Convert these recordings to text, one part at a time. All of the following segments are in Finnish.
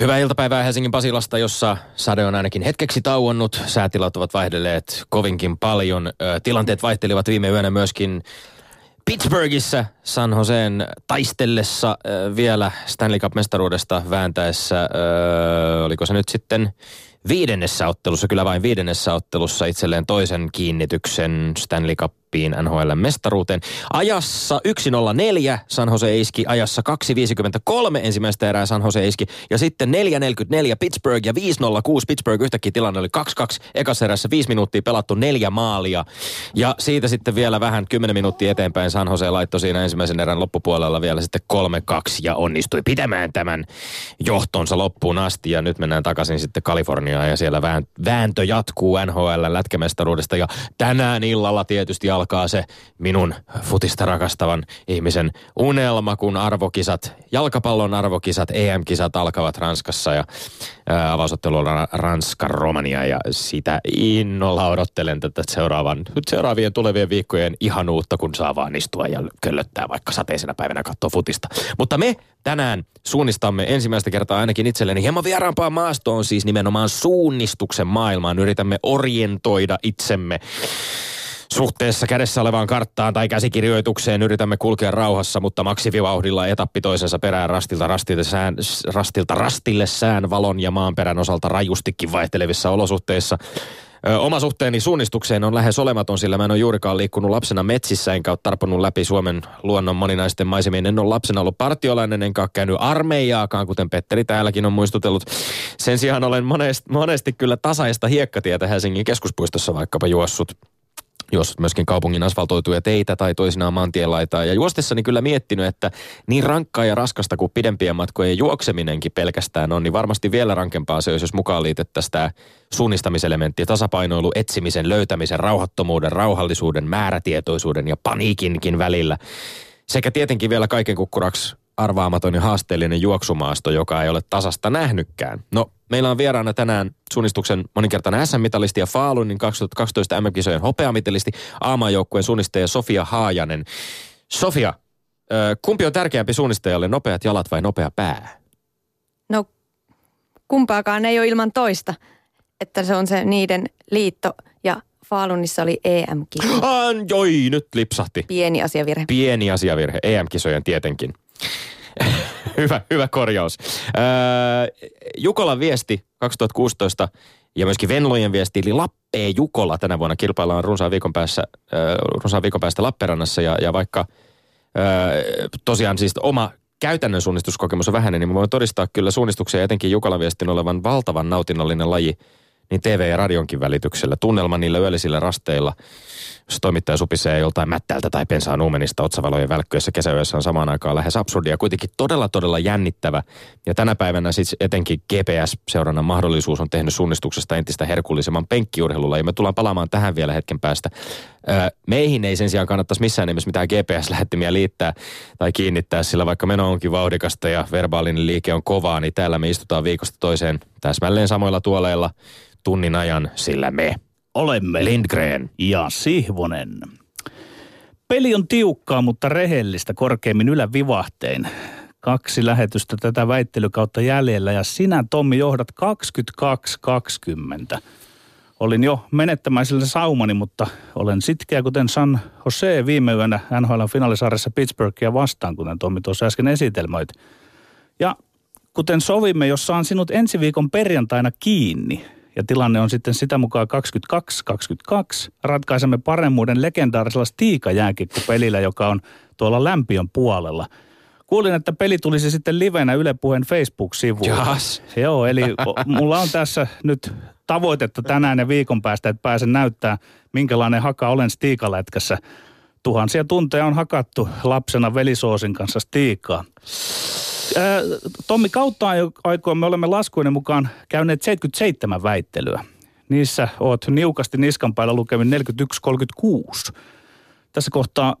Hyvää iltapäivää Helsingin Pasilasta, jossa sade on ainakin hetkeksi tauonnut. Säätilat ovat vaihdelleet kovinkin paljon. Tilanteet vaihtelivat viime yönä myöskin Pittsburghissa San Joseen taistellessa vielä Stanley Cup-mestaruudesta vääntäessä. Oliko se nyt sitten viidennessä ottelussa, kyllä vain viidennessä ottelussa itselleen toisen kiinnityksen Stanley Cup Cupiin NHL-mestaruuteen. Ajassa 1.04 San Jose iski, ajassa 2.53 ensimmäistä erää San Jose iski. Ja sitten 4.44 Pittsburgh ja 5.06 Pittsburgh yhtäkkiä tilanne oli 2-2. Ekassa erässä 5 minuuttia pelattu neljä maalia. Ja siitä sitten vielä vähän 10 minuuttia eteenpäin San Jose laittoi siinä ensimmäisen erän loppupuolella vielä sitten 3-2 ja onnistui pitämään tämän johtonsa loppuun asti. Ja nyt mennään takaisin sitten Kaliforniaan ja siellä vääntö jatkuu NHL lätkämestaruudesta ja tänään illalla tietysti alkaa alkaa se minun futista rakastavan ihmisen unelma, kun arvokisat, jalkapallon arvokisat, EM-kisat alkavat Ranskassa ja avausottelu on Ranska-Romania ja sitä innolla odottelen tätä seuraavan, seuraavien tulevien viikkojen ihanuutta, kun saa vaan istua ja köllöttää vaikka sateisena päivänä katsoa futista. Mutta me tänään suunnistamme ensimmäistä kertaa ainakin itselleni hieman vieraampaan maastoon, siis nimenomaan suunnistuksen maailmaan. Yritämme orientoida itsemme Suhteessa kädessä olevaan karttaan tai käsikirjoitukseen yritämme kulkea rauhassa, mutta maksivivauhdilla etappi toisensa perään rastilta, rastilta, sään, rastilta rastille sään, valon ja maanperän osalta rajustikin vaihtelevissa olosuhteissa. Oma suhteeni suunnistukseen on lähes olematon, sillä mä en ole juurikaan liikkunut lapsena metsissä, enkä ole tarponut läpi Suomen luonnon moninaisten maisemien. En ole lapsena ollut partiolainen, enkä ole käynyt armeijaakaan, kuten Petteri täälläkin on muistutellut. Sen sijaan olen monesti, monesti kyllä tasaista hiekkatietä Helsingin keskuspuistossa vaikkapa juossut jos myöskin kaupungin asfaltoituja teitä tai toisinaan maantielaitaa. Ja juostessani kyllä miettinyt, että niin rankkaa ja raskasta kuin pidempien matkojen juokseminenkin pelkästään on, niin varmasti vielä rankempaa se olisi, jos mukaan liitettäisiin tämä suunnistamiselementti, tasapainoilu, etsimisen, löytämisen, rauhattomuuden, rauhallisuuden, määrätietoisuuden ja paniikinkin välillä. Sekä tietenkin vielä kaiken kukkuraksi arvaamaton ja haasteellinen juoksumaasto, joka ei ole tasasta nähnytkään. No, meillä on vieraana tänään suunnistuksen moninkertainen SM-mitalisti ja Faalunin 2012 MM-kisojen hopeamitalisti, aamajoukkueen suunnistaja Sofia Haajanen. Sofia, kumpi on tärkeämpi suunnistajalle, nopeat jalat vai nopea pää? No, kumpaakaan ei ole ilman toista, että se on se niiden liitto ja Faalunissa oli EM-kisoja. Joi, nyt lipsahti. Pieni asiavirhe. Pieni asiavirhe, EM-kisojen tietenkin. hyvä, hyvä korjaus. Öö, Jukolan viesti 2016 ja myöskin Venlojen viesti, eli Lappee Jukola tänä vuonna kilpaillaan runsaan viikon, päässä, öö, runsaan viikon päästä Lappeenrannassa. Ja, ja vaikka öö, tosiaan siis oma käytännön suunnistuskokemus on vähäinen, niin mä voin todistaa kyllä suunnistuksen ja etenkin Jukolan viestin olevan valtavan nautinnollinen laji niin TV- ja radionkin välityksellä. Tunnelma niillä yöllisillä rasteilla – jos toimittaja supisee joltain mättäältä tai pensaa nuumenista otsavalojen välkkyessä kesäyössä on samaan aikaan lähes absurdia. Kuitenkin todella todella jännittävä. Ja tänä päivänä siis etenkin GPS-seurannan mahdollisuus on tehnyt suunnistuksesta entistä herkullisemman penkkiurheilulla. Ja me tullaan palaamaan tähän vielä hetken päästä. Meihin ei sen sijaan kannattaisi missään nimessä mitään GPS-lähettimiä liittää tai kiinnittää, sillä vaikka meno onkin vauhdikasta ja verbaalinen liike on kovaa, niin täällä me istutaan viikosta toiseen täsmälleen samoilla tuoleilla tunnin ajan, sillä me olemme Lindgren ja Sihvonen. Peli on tiukkaa, mutta rehellistä korkeimmin ylävivahtein. Kaksi lähetystä tätä väittelykautta jäljellä ja sinä Tommi johdat 22-20. Olin jo menettämäisellä saumani, mutta olen sitkeä kuten San Jose viime yönä NHL finaalisarjassa Pittsburghia vastaan, kuten Tommi tuossa äsken esitelmöit. Ja kuten sovimme, jos saan sinut ensi viikon perjantaina kiinni, ja tilanne on sitten sitä mukaan 22-22. Ratkaisemme paremmuuden legendaarisella Stiika jääkikkopelillä, joka on tuolla lämpiön puolella. Kuulin, että peli tulisi sitten livenä Yle Puheen Facebook-sivuilla. Yes. Joo, eli mulla on tässä nyt tavoitetta tänään ja viikon päästä, että pääsen näyttää, minkälainen haka olen Stiikalätkässä. Tuhansia tunteja on hakattu lapsena velisoosin kanssa Stiikaa. Tommi, kautta aikoin me olemme laskuinen mukaan käyneet 77 väittelyä. Niissä oot niukasti niskan päällä lukemin 41-36. Tässä kohtaa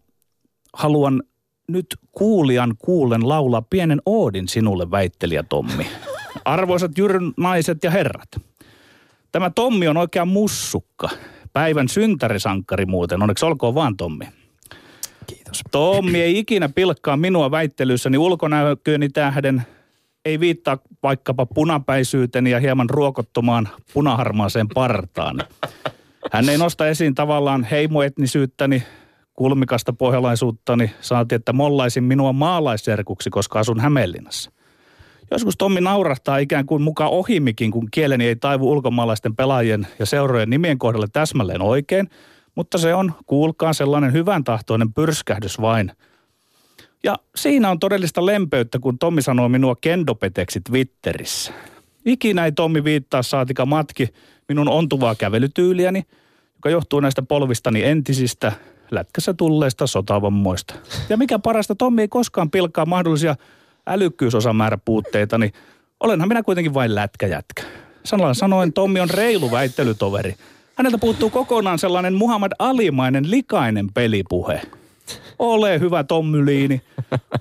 haluan nyt kuulijan kuulen laulaa pienen oodin sinulle väittelijä Tommi. Arvoisat jyryn naiset ja herrat. Tämä Tommi on oikea mussukka. Päivän syntärisankkari muuten, onneksi olkoon vaan Tommi. Kiitos. Tommi ei ikinä pilkkaa minua väittelyssäni ulkonäköni tähden. ei viittaa vaikkapa punapäisyyteni ja hieman ruokottomaan punaharmaaseen partaan. Hän ei nosta esiin tavallaan heimoetnisyyttäni, kulmikasta pohjalaisuuttani, saati, että mollaisin minua maalaisserkuksi, koska asun Hämeenlinnassa. Joskus Tommi naurahtaa ikään kuin mukaan ohimikin, kun kieleni ei taivu ulkomaalaisten pelaajien ja seurojen nimien kohdalle täsmälleen oikein, mutta se on, kuulkaa, sellainen hyvän tahtoinen pyrskähdys vain. Ja siinä on todellista lempeyttä, kun Tommi sanoo minua kendopeteksi Twitterissä. Ikinä ei Tommi viittaa saatika matki minun ontuvaa kävelytyyliäni, joka johtuu näistä polvistani entisistä lätkässä tulleista sotavammoista. Ja mikä parasta, Tommi ei koskaan pilkkaa mahdollisia älykkyysosamääräpuutteita, niin olenhan minä kuitenkin vain lätkäjätkä. Sanalla sanoen Tommi on reilu väittelytoveri. Häneltä puuttuu kokonaan sellainen Muhammad Alimainen likainen pelipuhe. Ole hyvä Tommy Liini.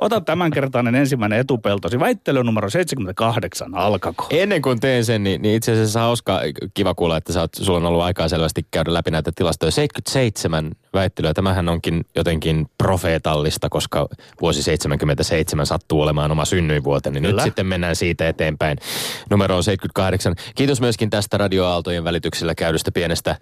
Ota tämänkertainen ensimmäinen etupeltosi. Väittely numero 78 alkako. Ennen kuin teen sen, niin, niin itse asiassa hauska, kiva kuulla, että sä oot, sulla on ollut aikaa selvästi käydä läpi näitä tilastoja. 77 väittelyä. Tämähän onkin jotenkin profeetallista, koska vuosi 77 sattuu olemaan oma synnyinvuoteni. Niin nyt sitten mennään siitä eteenpäin numeroon 78. Kiitos myöskin tästä radioaaltojen välityksellä käydystä pienestä,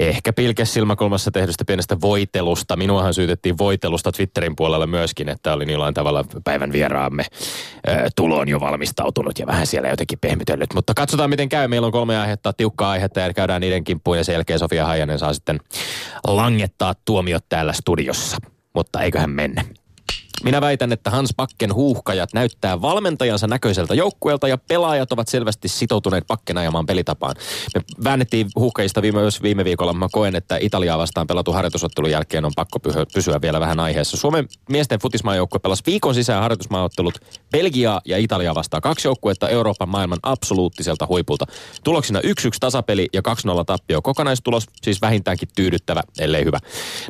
ehkä pilkes silmäkulmassa tehdystä pienestä voitelusta. Minuahan syytettiin voitelusta Twitterin puolella myöskin, että olin jollain tavalla päivän vieraamme tuloon jo valmistautunut ja vähän siellä jotenkin pehmitellyt. Mutta katsotaan miten käy. Meillä on kolme aihetta, tiukkaa aihetta ja käydään niiden kimppuun ja sen jälkeen Sofia Hajanen saa sitten langettaa tuomiot täällä studiossa. Mutta eiköhän mennä. Minä väitän, että Hans Bakken huuhkajat näyttää valmentajansa näköiseltä joukkueelta ja pelaajat ovat selvästi sitoutuneet Bakken ajamaan pelitapaan. Me väännettiin huuhkajista viime, viime viikolla. Mä koen, että Italiaa vastaan pelattu harjoitusottelun jälkeen on pakko pysyä vielä vähän aiheessa. Suomen miesten futismaajoukkue pelasi viikon sisään harjoitusmaaottelut Belgiaa ja Italiaa vastaan. Kaksi joukkuetta Euroopan maailman absoluuttiselta huipulta. Tuloksina 1-1 tasapeli ja 2-0 tappio. Kokonaistulos siis vähintäänkin tyydyttävä, ellei hyvä.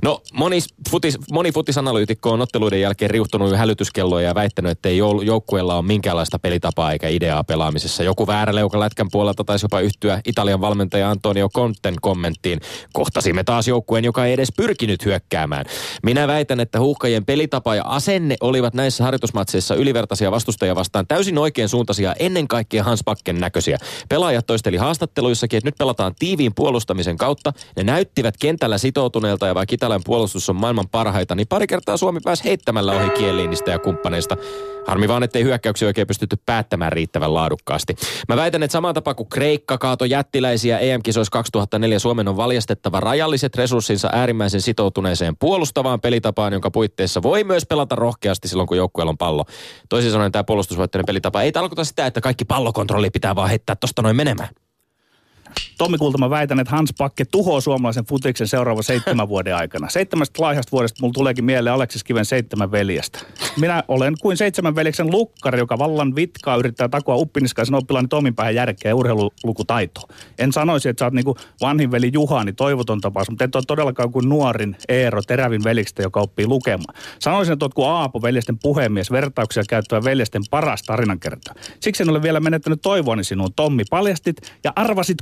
No moni, futis, moni futisanalyytikko on otteluiden jälkeen riuhtunut hälytyskelloja ja väittänyt, että ei joukkueella ole minkäänlaista pelitapaa eikä ideaa pelaamisessa. Joku vääräleuka lätkän puolelta taisi jopa yhtyä Italian valmentaja Antonio Conten kommenttiin. Kohtasimme taas joukkueen, joka ei edes pyrkinyt hyökkäämään. Minä väitän, että huuhkajien pelitapa ja asenne olivat näissä harjoitusmatseissa ylivertaisia vastustajia vastaan täysin oikein suuntaisia, ennen kaikkea Hans Bakken näköisiä. Pelaajat toisteli haastatteluissakin, että nyt pelataan tiiviin puolustamisen kautta. Ne näyttivät kentällä sitoutuneelta ja vaikka Italian puolustus on maailman parhaita, niin pari kertaa Suomi pääsi heittämällä ohi Kieliinistä ja kumppaneista. Harmi vaan, ettei hyökkäyksiä oikein pystytty päättämään riittävän laadukkaasti. Mä väitän, että sama tapa kuin Kreikka kaato jättiläisiä EM-kisoissa 2004, Suomen on valjastettava rajalliset resurssinsa äärimmäisen sitoutuneeseen puolustavaan pelitapaan, jonka puitteissa voi myös pelata rohkeasti silloin, kun joukkueella on pallo. Toisin sanoen tämä puolustusvoitteinen pelitapa ei tarkoita sitä, että kaikki pallokontrolli pitää vaan heittää tosta noin menemään. Tommi Kultama väitän, että Hans Pakke tuhoaa suomalaisen futiksen seuraavan seitsemän vuoden aikana. Seitsemästä laihasta vuodesta mulla tuleekin mieleen Aleksis Kiven seitsemän veljestä. Minä olen kuin seitsemän veljeksen lukkari, joka vallan vitkaa yrittää takoa uppiniskaisen oppilaani Tomin päähän järkeä ja urheilulukutaitoa. En sanoisi, että sä oot niinku vanhin veli Juhani, toivoton tapaus, mutta et ole todellakaan kuin nuorin Eero, terävin veliksestä, joka oppii lukemaan. Sanoisin, että oot kuin Aapo, veljesten puhemies, vertauksia käyttävä veljesten paras tarinankerta. Siksi en ole vielä menettänyt toivoani sinuun, Tommi. Paljastit ja arvasit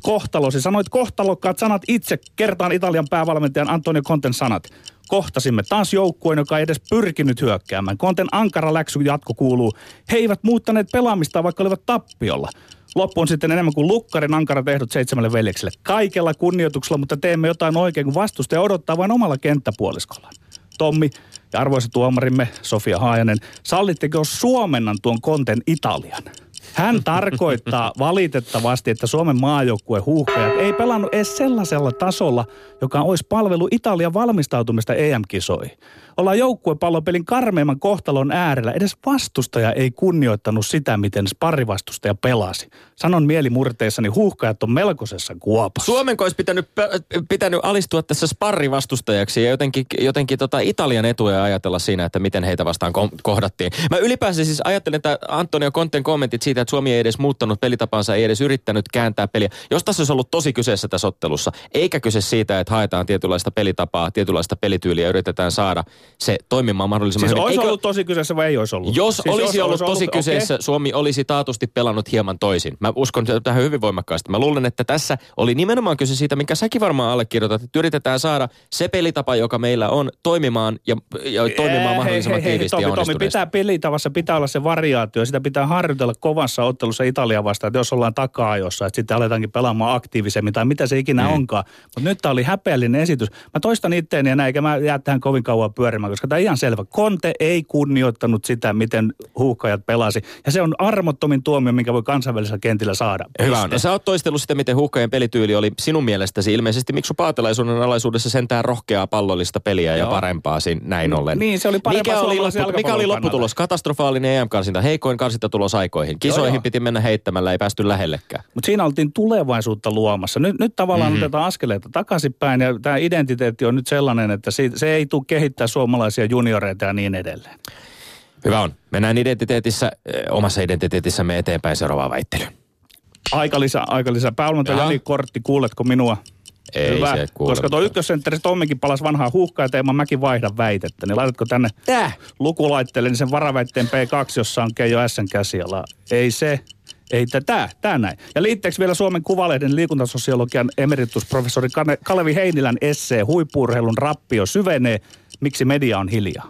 kohtalosi. Sanoit kohtalokkaat sanat itse kertaan Italian päävalmentajan Antonio Conten sanat. Kohtasimme taas joukkueen, joka ei edes pyrkinyt hyökkäämään. Konten ankara läksy jatko kuuluu. He eivät muuttaneet pelaamista, vaikka olivat tappiolla. Loppu on sitten enemmän kuin lukkarin ankara tehdot seitsemälle veljekselle. Kaikella kunnioituksella, mutta teemme jotain oikein, kun vastustaja odottaa vain omalla kenttäpuoliskollaan. Tommi ja arvoisa tuomarimme Sofia Haajanen, sallitteko suomennan tuon konten Italian? Hän tarkoittaa valitettavasti, että Suomen maajoukkue huuhkajat ei pelannut edes sellaisella tasolla, joka olisi palvelu Italian valmistautumista EM-kisoihin. Ollaan joukkuepallopelin karmeimman kohtalon äärellä. Edes vastustaja ei kunnioittanut sitä, miten sparrivastustaja pelasi. Sanon mielimurteissani, huuhkajat on melkoisessa kuopassa. Suomen olisi pitänyt, pitänyt alistua tässä sparrivastustajaksi ja jotenkin, jotenkin tota Italian etuja ajatella siinä, että miten heitä vastaan kohdattiin. Mä ylipäänsä siis ajattelen, että Antonio Konten kommentit siitä, että Suomi ei edes muuttanut pelitapansa, ei edes yrittänyt kääntää peliä. Jos tässä olisi ollut tosi kyseessä tässä ottelussa, eikä kyse siitä, että haetaan tietynlaista pelitapaa, tietynlaista pelityyliä yritetään saada se toimimaan mahdollisimman siis hyvin. olisi Eikö, ollut tosi kyseessä vai ei olisi ollut? jos siis olisi jos ollut tosi ollut, kyseessä, okei. Suomi olisi taatusti pelannut hieman toisin. Mä uskon tähän hyvin voimakkaasti. Mä luulen, että tässä oli nimenomaan kyse siitä, minkä säkin varmaan allekirjoitat, että yritetään saada se pelitapa, joka meillä on, toimimaan ja, ja toimimaan Hei, mahdollisimman hei, hei, tiiviisti Tomi, ja Tomi, pitää pelitavassa, pitää olla se variaatio, sitä pitää harjoitella kovassa ottelussa Italia vastaan, että jos ollaan taka-ajossa, että sitten aletaankin pelaamaan aktiivisemmin tai mitä se ikinä mm. onkaan. Mutta nyt tämä oli häpeällinen esitys. Mä toistan itteeni ja näin, eikä mä jää tähän kovin kauan pyörimään, koska tämä on ihan selvä. Konte ei kunnioittanut sitä, miten huuhkajat pelasi. Ja se on armottomin tuomio, minkä voi kansainvälisellä kentillä saada. Hyvä on. No, sä oot toistellut sitä, miten huuhkajien pelityyli oli sinun mielestäsi ilmeisesti Miksu Paatelaisuuden alaisuudessa sentään rohkeaa pallollista peliä Joo. ja parempaa siinä, näin ollen. Niin, se oli mikä oli, loppu, mikä oli lopputulos? Katastrofaalinen EM-karsinta, heikoin karsintatulos aikoihin. Kisoihin Joo, piti mennä heittämällä, ei päästy lähellekään. Mutta siinä oltiin tulevaisuutta luomassa. Nyt, nyt tavallaan mm-hmm. otetaan askeleita takaisinpäin ja tämä identiteetti on nyt sellainen, että se, se ei tule kehittää suomalaisia junioreita ja niin edelleen. Hyvä on. Mennään identiteetissä, eh, omassa identiteetissämme eteenpäin seuraavaan väittelyyn. Aika lisä, aika lisä. Päävalmentaja Jani Kortti, kuuletko minua? Ei Hyvä. se kuule. Koska tuo ykkössentteri Tommikin palasi vanhaa huuhkaa ja teema mäkin vaihdan väitettä. Niin laitatko tänne Tää? lukulaitteelle niin sen varaväitteen P2, jossa on Keijo S käsiala. Ei se. Ei tämä, tämä näin. Ja liitteeksi vielä Suomen Kuvalehden liikuntasosiologian emeritusprofessori Kalevi Heinilän essee Huippuurheilun rappio syvenee, miksi media on hiljaa.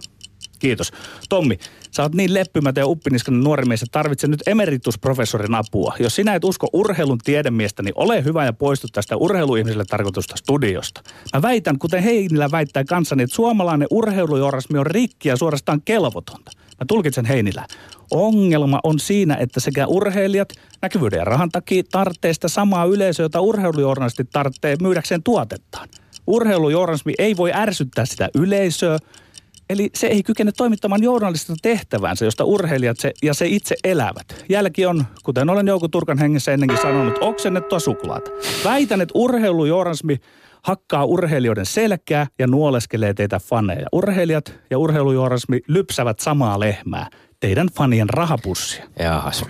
Kiitos. Tommi, sä oot niin leppymätön ja uppiniskainen nuori mies, että tarvitset nyt emeritusprofessorin apua. Jos sinä et usko urheilun tiedemiestä, niin ole hyvä ja poistu tästä urheiluihmiselle tarkoitusta studiosta. Mä väitän, kuten Heinilä väittää kanssani, että suomalainen urheilujorasmi on rikki ja suorastaan kelvotonta. Mä tulkitsen Heinilää. Ongelma on siinä, että sekä urheilijat näkyvyyden ja rahan takia tarvitsee sitä samaa yleisöä, jota urheilujournalistit tarvitsee myydäkseen tuotettaan. Urheilujournalismi ei voi ärsyttää sitä yleisöä, Eli se ei kykene toimittamaan journalistista tehtävänsä, josta urheilijat se, ja se itse elävät. Jälki on, kuten olen Jouko Turkan hengessä ennenkin sanonut, oksennettua suklaata. Väitän, että urheilujournalismi hakkaa urheilijoiden selkää ja nuoleskelee teitä faneja. Urheilijat ja urheilujournalismi lypsävät samaa lehmää, teidän fanien rahapussia. Jahas.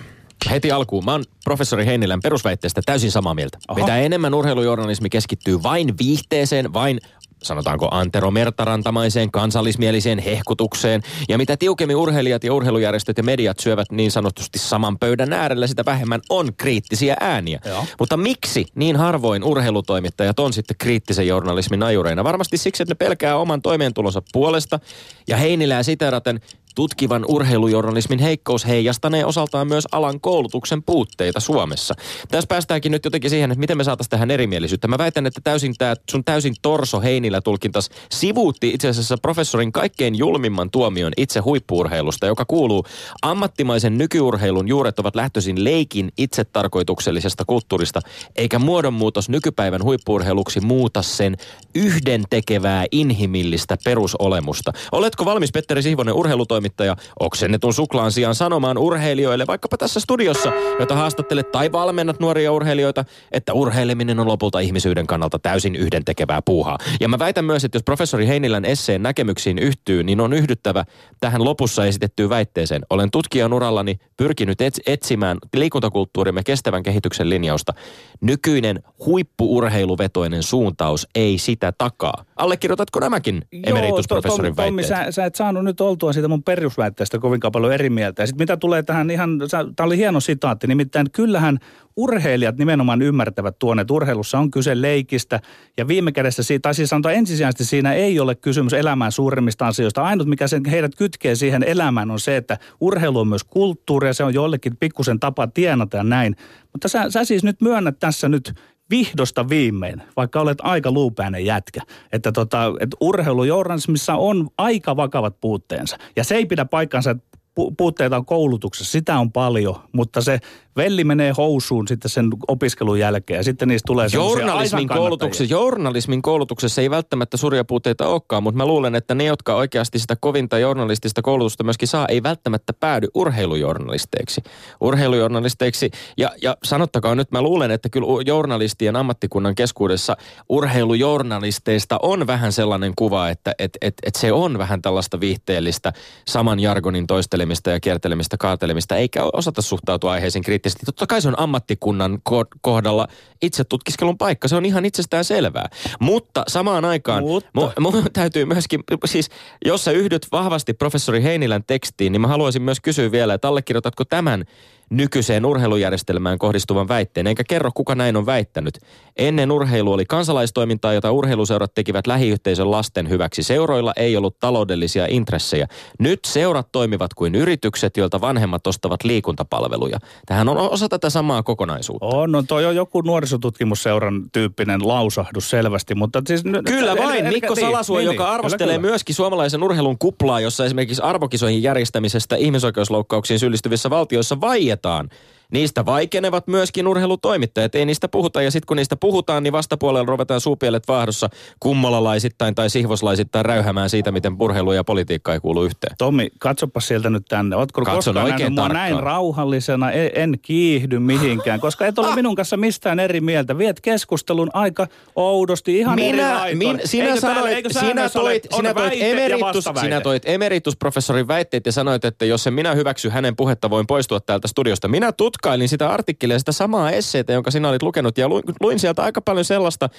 Heti alkuun. Mä oon professori Heinilän perusväitteestä täysin samaa mieltä. Oho. Mitä enemmän urheilujournalismi keskittyy vain viihteeseen, vain sanotaanko Antero Mertarantamaiseen kansallismieliseen hehkutukseen. Ja mitä tiukemmin urheilijat ja urheilujärjestöt ja mediat syövät niin sanotusti saman pöydän äärellä, sitä vähemmän on kriittisiä ääniä. Joo. Mutta miksi niin harvoin urheilutoimittajat on sitten kriittisen journalismin ajureina? Varmasti siksi, että ne pelkää oman toimeentulonsa puolesta. Ja Heinilää siteraten, Tutkivan urheilujournalismin heikkous heijastanee osaltaan myös alan koulutuksen puutteita Suomessa. Tässä päästäänkin nyt jotenkin siihen, että miten me saataisiin tähän erimielisyyttä. Mä väitän, että täysin tämä sun täysin torso Heinillä tulkintas sivuutti itse asiassa professorin kaikkein julmimman tuomion itse huippuurheilusta, joka kuuluu ammattimaisen nykyurheilun juuret ovat lähtöisin leikin itsetarkoituksellisesta kulttuurista, eikä muodonmuutos nykypäivän huippuurheiluksi muuta sen yhden tekevää inhimillistä perusolemusta. Oletko valmis, Petteri Sihvonen, urheilutoimittaja toimittaja oksennetun suklaan sijaan sanomaan urheilijoille, vaikkapa tässä studiossa, jota haastattelet tai valmennat nuoria urheilijoita, että urheileminen on lopulta ihmisyyden kannalta täysin yhdentekevää puuhaa. Ja mä väitän myös, että jos professori Heinilän esseen näkemyksiin yhtyy, niin on yhdyttävä tähän lopussa esitettyyn väitteeseen. Olen tutkijan urallani pyrkinyt etsimään liikuntakulttuurimme kestävän kehityksen linjausta. Nykyinen huippuurheiluvetoinen suuntaus ei sitä takaa. Allekirjoitatko nämäkin emeritusprofessorin Tommi, väitteet? Tommi, sä, sä et saanut nyt oltua siitä mun perusväitteestä kovinkaan paljon eri mieltä. Ja sitten mitä tulee tähän ihan, tämä oli hieno sitaatti, nimittäin kyllähän urheilijat nimenomaan ymmärtävät tuon, että urheilussa on kyse leikistä. Ja viime kädessä, siitä, tai siis sanotaan ensisijaisesti siinä ei ole kysymys elämään suurimmista asioista. Ainut, mikä sen, heidät kytkee siihen elämään on se, että urheilu on myös kulttuuri ja se on jollekin pikkusen tapa tienata ja näin. Mutta sä, sä siis nyt myönnät tässä nyt vihdosta viimein, vaikka olet aika luupäinen jätkä, että, tota, että urheilujournalismissa on aika vakavat puutteensa. Ja se ei pidä paikkansa, että puutteita on koulutuksessa, sitä on paljon, mutta se velli menee housuun sitten sen opiskelun jälkeen ja sitten niistä tulee journalismin koulutuksessa, journalismin koulutuksessa ei välttämättä suuria puutteita olekaan, mutta mä luulen, että ne, jotka oikeasti sitä kovinta journalistista koulutusta myöskin saa, ei välttämättä päädy urheilujournalisteiksi. Urheilujournalisteiksi ja, ja sanottakaa nyt, mä luulen, että kyllä journalistien ammattikunnan keskuudessa urheilujournalisteista on vähän sellainen kuva, että et, et, et se on vähän tällaista viihteellistä saman jargonin toistelemista ja kiertelemistä, kaatelemista, eikä osata suhtautua aiheisiin kriittisesti. Totta kai se on ammattikunnan kohdalla itse tutkiskelun paikka. Se on ihan itsestään selvää. Mutta samaan aikaan Mutta. mun täytyy myöskin, siis jos sä yhdyt vahvasti professori Heinilän tekstiin, niin mä haluaisin myös kysyä vielä, että allekirjoitatko tämän nykyiseen urheilujärjestelmään kohdistuvan väitteen, enkä kerro kuka näin on väittänyt. Ennen urheilu oli kansalaistoimintaa, jota urheiluseurat tekivät lähiyhteisön lasten hyväksi. Seuroilla ei ollut taloudellisia intressejä. Nyt seurat toimivat kuin yritykset, joilta vanhemmat ostavat liikuntapalveluja. Tähän on osa tätä samaa kokonaisuutta. On, no toi on joku nuorisotutkimusseuran tyyppinen lausahdus selvästi, mutta siis... Kyllä vain, Mikko niin, Salasuo, niin, joka niin, arvostelee kyllä, myöskin suomalaisen urheilun kuplaa, jossa esimerkiksi arvokisoihin järjestämisestä ihmisoikeusloukkauksiin syyllistyvissä valtioissa vaietaan. Niistä vaikenevat myöskin urheilutoimittajat, ei niistä puhuta. Ja sitten kun niistä puhutaan, niin vastapuolella ruvetaan suupielet vaahdossa kummalalaisittain tai sihvoslaisittain räyhämään siitä, miten urheilu ja politiikka ei kuulu yhteen. Tommi, katsopa sieltä nyt tänne. Ootko Katson koskaan oikein nähnyt mua tarkkaan. näin rauhallisena? En, en kiihdy mihinkään, koska et ole minun kanssa mistään eri mieltä. Viet keskustelun aika oudosti, ihan eri Minä, laitoin. min, sinä, Eikö täällä- sanoit, eikö sinä, toit, sinä, toit emeritus, sinä toit emeritusprofessorin väitteet ja sanoit, että jos en minä hyväksy hänen puhetta, voin poistua täältä studiosta. Minä tutkailin sitä artikkelia, sitä samaa esseitä, jonka sinä olit lukenut ja luin, luin sieltä aika paljon sellaista,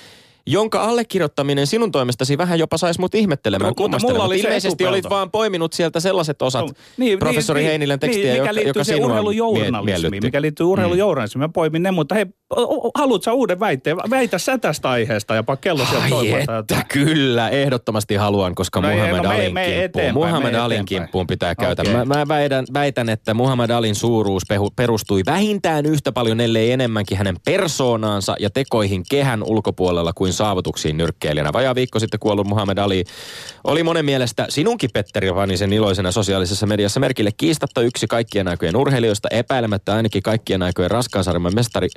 jonka allekirjoittaminen sinun toimestasi vähän jopa saisi mut ihmettelemään, Mutta kummastelemaan. mulla oli se Ilmeisesti olit vaan poiminut sieltä sellaiset osat No, niin, professori niin, Heinilän tekstiä, niin, joka, mikä liittyy joka siihen sinua miellytti. mikä liittyy urheilujournalismiin. Mä poimin ne, mutta hei, haluatko uuden väitteen? Väitä sä tästä aiheesta ja kello sieltä Ai toivotaan. että, kyllä, ehdottomasti haluan, koska No ei, Muhammad no Alin me kimppuun. Muhammad Alin kimppuun pitää käytä. Okei. Mä, mä väitän, väitän, että Muhammad Alin suuruus perustui vähintään yhtä paljon, ellei enemmänkin hänen persoonaansa ja tekoihin kehän ulkopuolella kuin saavutuksiin nyrkkeilijänä. Vajaa viikko sitten kuollut Muhammad Ali oli monen mielestä sinunkin Petteri pani sen iloisena sosiaalisessa mediassa merkille kiistatta yksi kaikkien aikojen urheilijoista, epäilemättä ainakin kaikkien aikojen raskaansarjan mestari,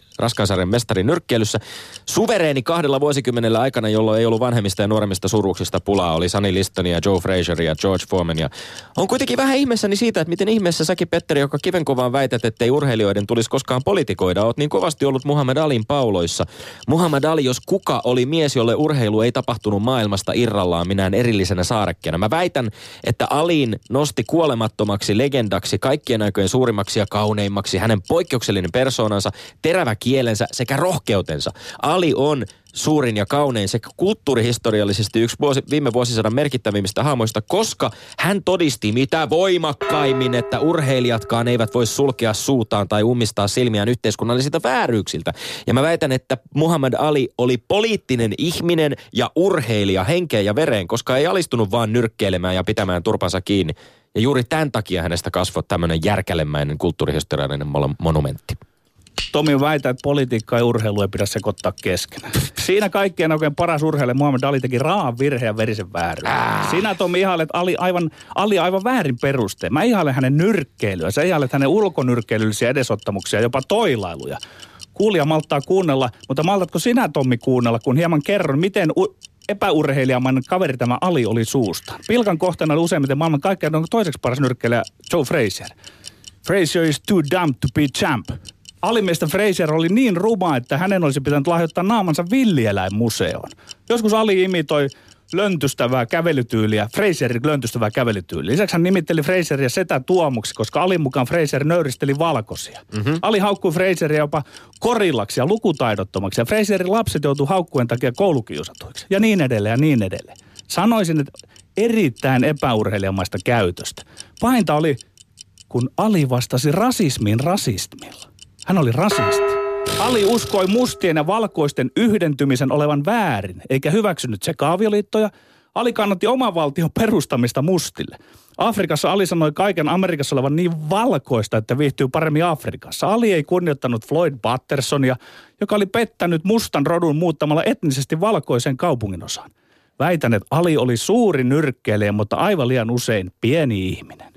raskaansarjan mestari nyrkkeilyssä. Suvereeni kahdella vuosikymmenellä aikana, jolloin ei ollut vanhemmista ja nuoremmista suruuksista pulaa, oli Sunny Listonia, Joe Frazier ja George Foreman. Ja on kuitenkin vähän ihmeessäni siitä, että miten ihmeessä säkin Petteri, joka kivenkovaan väität, ettei urheilijoiden tulisi koskaan politikoida, oot niin kovasti ollut Muhammad Alin pauloissa. Muhammad Ali, jos kuka, oli mies, jolle urheilu ei tapahtunut maailmasta irrallaan minään erillisenä saarekkeena. Mä väitän, että Alin nosti kuolemattomaksi legendaksi kaikkien aikojen suurimmaksi ja kauneimmaksi hänen poikkeuksellinen persoonansa, terävä kielensä sekä rohkeutensa. Ali on suurin ja kaunein sekä kulttuurihistoriallisesti yksi vuosi, viime vuosisadan merkittävimmistä hahmoista, koska hän todisti mitä voimakkaimmin, että urheilijatkaan eivät voi sulkea suutaan tai ummistaa silmiään yhteiskunnallisilta vääryyksiltä. Ja mä väitän, että Muhammad Ali oli poliittinen ihminen ja urheilija henkeen ja vereen, koska ei alistunut vaan nyrkkeilemään ja pitämään turpansa kiinni. Ja juuri tämän takia hänestä kasvoi tämmöinen järkälemäinen kulttuurihistoriallinen monumentti. Tomi väitä, että politiikka ja urheilu ei pidä sekoittaa keskenään. Siinä kaikkien oikein paras urheilija Muhammad Ali teki raan virheen ja verisen väärin. Sinä Tomi ihailet Ali aivan, Ali aivan väärin perusteen. Mä ihailen hänen nyrkkeilyä. Sä ihailet hänen ulkonyrkkeilyllisiä edesottamuksia, jopa toilailuja. Kuulija malttaa kuunnella, mutta maltatko sinä Tommi kuunnella, kun hieman kerron, miten u- epäurheilijamainen kaveri tämä Ali oli suusta. Pilkan kohteena oli useimmiten maailman kaikkein toiseksi paras nyrkkeilijä Joe Frazier. Frazier is too dumb to be champ. Alimiestä Fraser oli niin ruma, että hänen olisi pitänyt lahjoittaa naamansa villieläinmuseoon. Joskus Ali imitoi löntystävää kävelytyyliä, Fraserin löntystävää kävelytyyliä. Lisäksi hän nimitteli Fraseria setä tuomuksi, koska Alin mukaan Fraser nöyristeli valkoisia. Mm-hmm. Ali haukkui Fraseria jopa korillaksi ja lukutaidottomaksi. Ja Fraserin lapset joutui haukkujen takia koulukiusatuiksi. Ja niin edelleen ja niin edelleen. Sanoisin, että erittäin epäurheilijamaista käytöstä. Pahinta oli, kun Ali vastasi rasismiin rasismilla. Hän oli rasisti. Ali uskoi mustien ja valkoisten yhdentymisen olevan väärin, eikä hyväksynyt sekä avioliittoja. Ali kannatti oman valtion perustamista mustille. Afrikassa Ali sanoi kaiken Amerikassa olevan niin valkoista, että viihtyy paremmin Afrikassa. Ali ei kunnioittanut Floyd Pattersonia, joka oli pettänyt mustan rodun muuttamalla etnisesti valkoisen kaupunginosaan. Väitän, että Ali oli suuri nyrkkeilijä, mutta aivan liian usein pieni ihminen.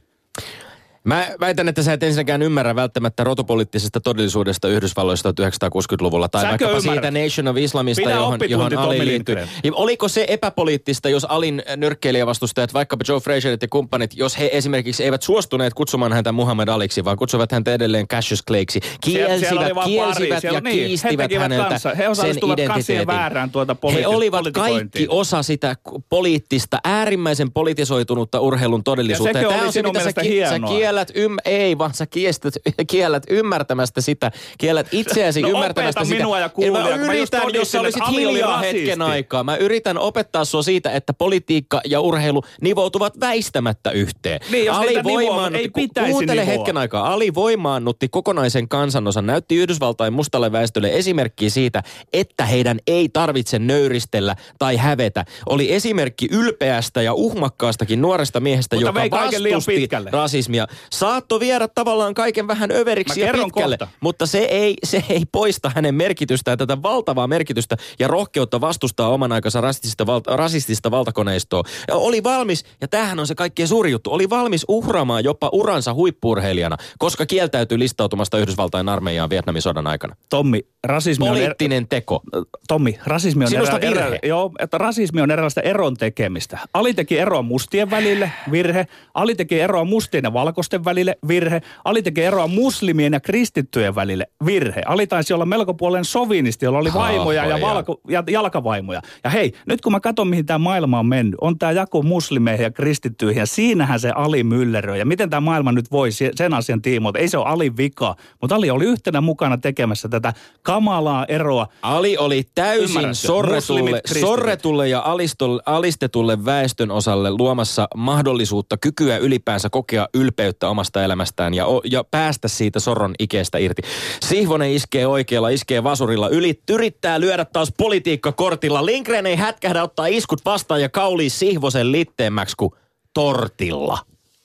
Mä väitän, että sä et ensinnäkään ymmärrä välttämättä rotupoliittisesta todellisuudesta Yhdysvalloista 1960-luvulla tai Säkö vaikkapa ymmärrät? siitä Nation of Islamista, Pidä johon, johon Ali liittyy. Niin oliko se epäpoliittista, jos Alin nyrkkeilijävastustajat, vaikkapa Joe Frazierit ja kumppanit, jos he esimerkiksi eivät suostuneet kutsumaan häntä Muhammad Aliksi, vaan kutsuvat häntä edelleen Cassius Clayksi, Siellä- siellä oli kielsivät, kielsivät siellä- ja niin, he kiistivät tekivät häneltä kanssa. He sen identiteetin. väärään tuota He olivat kaikki osa sitä poliittista, äärimmäisen politisoitunutta urheilun todellisuutta. Ja tää oli on se, mitä sä, sä hienoa? Kiellät ym, ei, vaan sä kiestät, kiellät ymmärtämästä sitä, kiellät itseäsi No ymmärtämästä sitä. minua ja En kuulijaa, mä kun mä yritän, jos sä olisit hiljaa hetken aikaa. Mä yritän opettaa sua siitä, että politiikka ja urheilu nivoutuvat väistämättä yhteen. Niin, jos niitä nivoa, voimaannutti- ei pitäisi Kuuntele nivoa. hetken aikaa. Ali voimaannutti kokonaisen kansanosan, näytti Yhdysvaltain mustalle väestölle esimerkkiä siitä, että heidän ei tarvitse nöyristellä tai hävetä. Oli esimerkki ylpeästä ja uhmakkaastakin nuoresta miehestä, Mutta joka vastusti rasismia. Saatto viedä tavallaan kaiken vähän överiksi ja pitkälle, kohta. mutta se ei, se ei poista hänen merkitystään, tätä valtavaa merkitystä ja rohkeutta vastustaa oman aikansa rasistista, valta, rasistista valtakoneistoa. Ja oli valmis, ja tämähän on se kaikkein suuri juttu, oli valmis uhraamaan jopa uransa huippurheilijana, koska kieltäytyi listautumasta Yhdysvaltain armeijaan Vietnamin sodan aikana. Tommi, rasismi on... Er... Poliittinen teko. Tommi, rasismi on, Sinusta virhe. joo, että rasismi on eräänlaista eron tekemistä. Ali teki eroa mustien välille, virhe. Ali teki eroa mustien ja valkoisten välille, virhe. Ali teki eroa muslimien ja kristittyjen välille, virhe. Ali taisi olla melko puolen sovinisti, jolla oli vaimoja ja, valko, ja jalkavaimoja. Ja hei, nyt kun mä katson, mihin tämä maailma on mennyt, on tämä jako muslimeihin ja kristittyihin, ja siinähän se Ali mylleröi. Ja miten tämä maailma nyt voi se- sen asian tiimoilta? Ei se ole Ali vika, mutta Ali oli yhtenä mukana tekemässä tätä kamalaa eroa. Ali oli täysin Ymmärrätkö? sorretulle, sorretulle ja alistolle, alistetulle väestön osalle luomassa mahdollisuutta, kykyä ylipäänsä kokea ylpeyttä omasta elämästään ja, o- ja päästä siitä sorron ikeestä irti. Sihvonen iskee oikealla, iskee vasurilla, yli, yrittää lyödä taas politiikkakortilla. Lindgren ei hätkähdä ottaa iskut vastaan ja kaulii Sihvosen litteemmäksi kuin tortilla.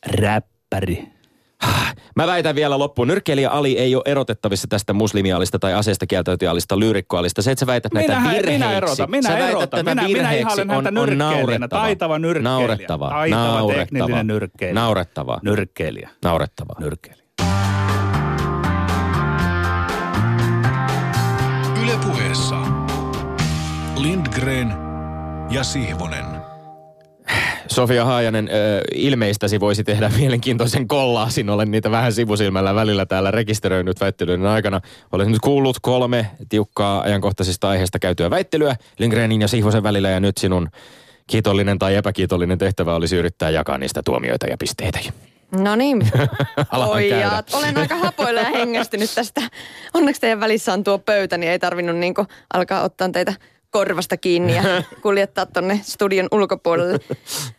Räppäri. Mä väitän vielä loppuun. Nyrkkeilijä Ali ei ole erotettavissa tästä muslimialista tai aseesta kieltäytyalista, lyyrikkoalista. Se, että sä väität näitä Minä, virheiksi. minä erotan, minä sä väität erotan. Minä, minä ihailen häntä on, on nyrkkeilijänä, naurettava. taitava nyrkkeilijä. Naurettava. Taitava naurettava. teknillinen nyrkkeilijä. Naurettava. Nyrkkeilijä. Naurettava. Nyrkkeilijä. Yle puheessa Lindgren ja Sihvonen. Sofia Haajanen, ilmeistäsi voisi tehdä mielenkiintoisen kollaasin. Olen niitä vähän sivusilmällä välillä täällä rekisteröinyt väittelyiden aikana. Olen nyt kuullut kolme tiukkaa ajankohtaisista aiheista käytyä väittelyä Lindgrenin ja Sihvosen välillä ja nyt sinun kiitollinen tai epäkiitollinen tehtävä olisi yrittää jakaa niistä tuomioita ja pisteitä. No niin, pojat. Olen aika hapoilla ja hengästynyt tästä. Onneksi teidän välissä on tuo pöytä, niin ei tarvinnut niinku alkaa ottaa teitä korvasta kiinni ja kuljettaa tonne studion ulkopuolelle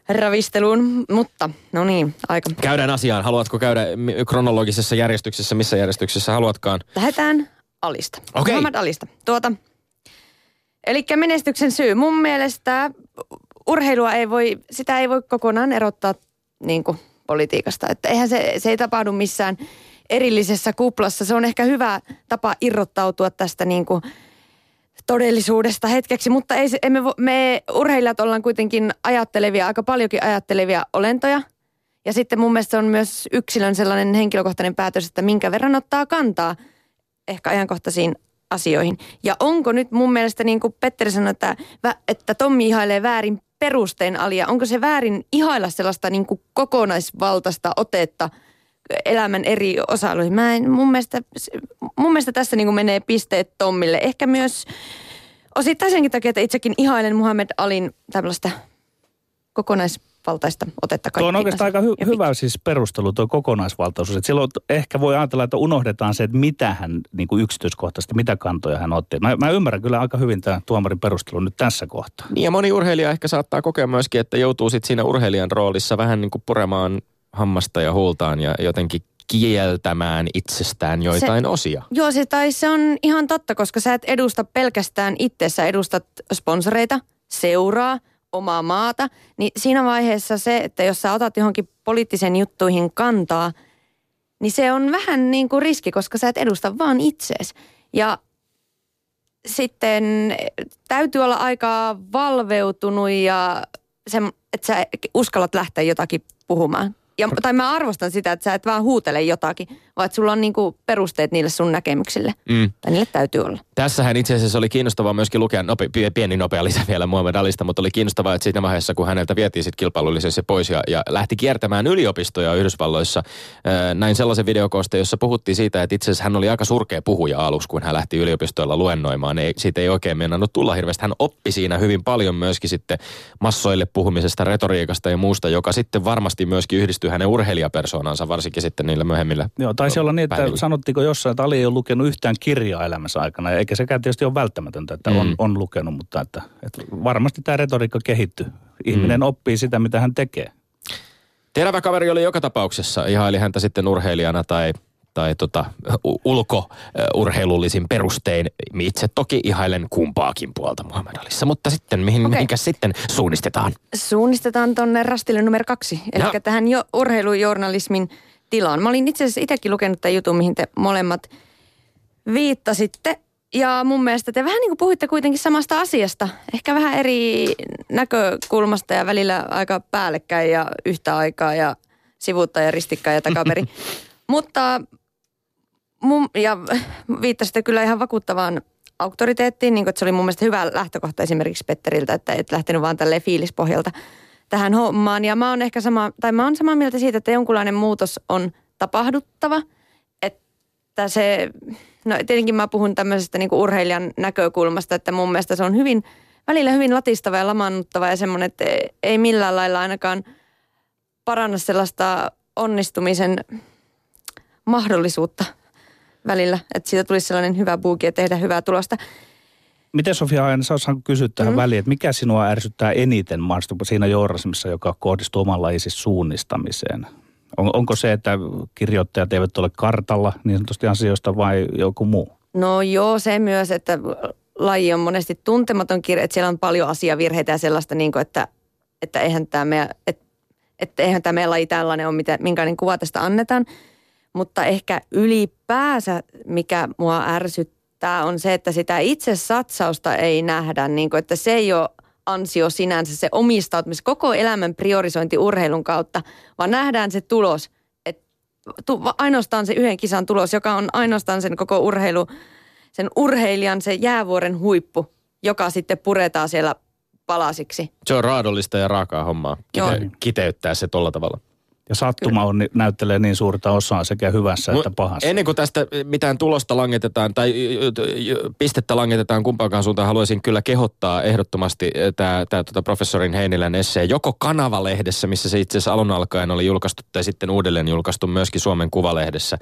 ravisteluun. Mutta no niin, aika. Käydään asiaan. Haluatko käydä kronologisessa järjestyksessä, missä järjestyksessä haluatkaan? Lähdetään Alista. Okei. Muhammad Alista. Tuota, eli menestyksen syy. Mun mielestä urheilua ei voi, sitä ei voi kokonaan erottaa niin kuin politiikasta. Että eihän se, se ei tapahdu missään erillisessä kuplassa. Se on ehkä hyvä tapa irrottautua tästä niin kuin todellisuudesta hetkeksi, mutta ei, emme, vo- me urheilijat ollaan kuitenkin ajattelevia, aika paljonkin ajattelevia olentoja. Ja sitten mun mielestä se on myös yksilön sellainen henkilökohtainen päätös, että minkä verran ottaa kantaa ehkä ajankohtaisiin asioihin. Ja onko nyt mun mielestä niin kuin Petteri sanoi, että, että Tommi ihailee väärin perustein alia. Onko se väärin ihailla sellaista niin kuin kokonaisvaltaista otetta elämän eri osa-alueihin? Mä en, mun, mielestä, mun mielestä tässä niin kuin menee pisteet Tommille. Ehkä myös osittain senkin takia, että itsekin ihailen Muhammed Alin tällaista kokonaisvaltaista otetta Tuo on kaikkiin oikeastaan aika hy- hyvä siis perustelu, tuo kokonaisvaltaisuus. Et silloin ehkä voi ajatella, että unohdetaan se, että mitä hän niin kuin yksityiskohtaisesti, mitä kantoja hän otti. Mä, mä ymmärrän kyllä aika hyvin tämän tuomarin perustelun nyt tässä kohtaa. Niin ja moni urheilija ehkä saattaa kokea myöskin, että joutuu sitten siinä urheilijan roolissa vähän niin kuin puremaan hammasta ja huultaan ja jotenkin kieltämään itsestään joitain Se- osia. Joo, se, tai se on ihan totta, koska sä et edusta pelkästään itse, sä edustat sponsoreita, seuraa, omaa maata. Niin siinä vaiheessa se, että jos sä otat johonkin poliittisen juttuihin kantaa, niin se on vähän niin kuin riski, koska sä et edusta vaan itsees. Ja sitten täytyy olla aika valveutunut ja se, että sä uskallat lähteä jotakin puhumaan. Ja, tai mä arvostan sitä, että sä et vaan huutele jotakin, vaan että sulla on niinku perusteet niille sun näkemyksille. Mm. Tai niille täytyy olla. Tässähän itse asiassa oli kiinnostavaa myöskin lukea, nope, pie- pieni nopea lisä vielä Muhammad Alista, mutta oli kiinnostavaa, että siinä vaiheessa, kun häneltä vietiin sitten kilpailullisesti pois ja, ja lähti kiertämään yliopistoja Yhdysvalloissa, näin sellaisen videokoosteen, jossa puhuttiin siitä, että itse asiassa hän oli aika surkea puhuja aluksi, kun hän lähti yliopistoilla luennoimaan. Ei, siitä ei oikein mennä tulla hirveästi. Hän oppi siinä hyvin paljon myöskin sitten massoille puhumisesta, retoriikasta ja muusta, joka sitten varmasti myöskin yhdistyy hänen urheilijapersoonansa, varsinkin sitten niillä myöhemmillä Joo, taisi olla niin, että päivillä. sanottiinko jossain, että Ali ei ole lukenut yhtään kirjaa elämänsä aikana, ja eikä sekään tietysti ole välttämätöntä, että on, Mm. on lukenut, mutta että, että varmasti tämä retoriikka kehittyy. Ihminen Mm. oppii sitä, mitä hän tekee. Terävä kaveri oli joka tapauksessa, ihaili häntä sitten urheilijana tai, tai tota, ulkourheilullisin perustein. Itse toki ihailen kumpaakin puolta Muhammad Alissa, mutta sitten mihin, okay. mihinkäs sitten suunnistetaan? Suunnistetaan tonne rastille numero kaksi, eli Ja. tähän jo urheilujournalismin tilaan. Mä olin itse asiassa itsekin lukenut tämän jutun, mihin te molemmat viittasitte. Ja mun mielestä te vähän niin kuin puhuitte kuitenkin samasta asiasta. Ehkä vähän eri näkökulmasta ja välillä aika päällekkäin ja yhtä aikaa ja sivuutta ja ristikkäin ja takaperi. Mutta mun, ja viittasitte kyllä ihan vakuuttavaan auktoriteettiin, niin kuin, että se oli mun mielestä hyvä lähtökohta esimerkiksi Petteriltä, että et lähtenyt vaan tälleen fiilispohjalta tähän hommaan. Ja mä oon ehkä sama, tai mä oon samaa mieltä siitä, että jonkunlainen muutos on tapahduttava, että se, no tietenkin mä puhun tämmöisestä niin urheilijan näkökulmasta, että mun mielestä se on hyvin, välillä hyvin latistava ja lamaannuttava ja semmoinen, että ei millään lailla ainakaan paranna sellaista onnistumisen mahdollisuutta välillä, että siitä tulisi sellainen hyvä buuki ja tehdä hyvää tulosta. Miten Sofia sä osaanko kysyä tähän Mm. väliin, että mikä sinua ärsyttää eniten mahdollisesti siinä journalismissa, joka kohdistuu oman lajisi suunnistamiseen? On, onko se, että kirjoittajat eivät ole kartalla niin sanotusti asioista vai joku muu? No joo, se myös, että laji on monesti tuntematon kirja, että siellä on paljon asiavirheitä ja sellaista, niin kuin, että, että eihän tämä meidän, että, että eihän tämä meidän laji tällainen ole, mitä, minkälainen kuva tästä annetaan. Mutta ehkä ylipäänsä, mikä mua ärsyttää, on se, että sitä itse satsausta ei nähdä, niin kuin, että se ei ole ansio sinänsä, se omistautuminen, koko elämän priorisointi urheilun kautta, vaan nähdään se tulos, että tu, ainoastaan se yhden kisan tulos, joka on ainoastaan sen koko urheilu, sen urheilijan se jäävuoren huippu, joka sitten puretaan siellä palasiksi. Se on raadollista ja raakaa hommaa. Joo. Kite- kiteyttää se tolla tavalla. Ja sattuma on, näyttelee niin suurta osaa sekä hyvässä Mu- että pahassa. Ennen kuin tästä mitään tulosta langetetaan tai pistettä langetetaan kumpaankaan suuntaan, haluaisin kyllä kehottaa ehdottomasti tämä tota professorin Heinilän essee joko Kanava-lehdessä, missä se itse asiassa alun alkaen oli julkaistu, tai sitten uudelleen julkaistu myöskin Suomen Kuvalehdessä.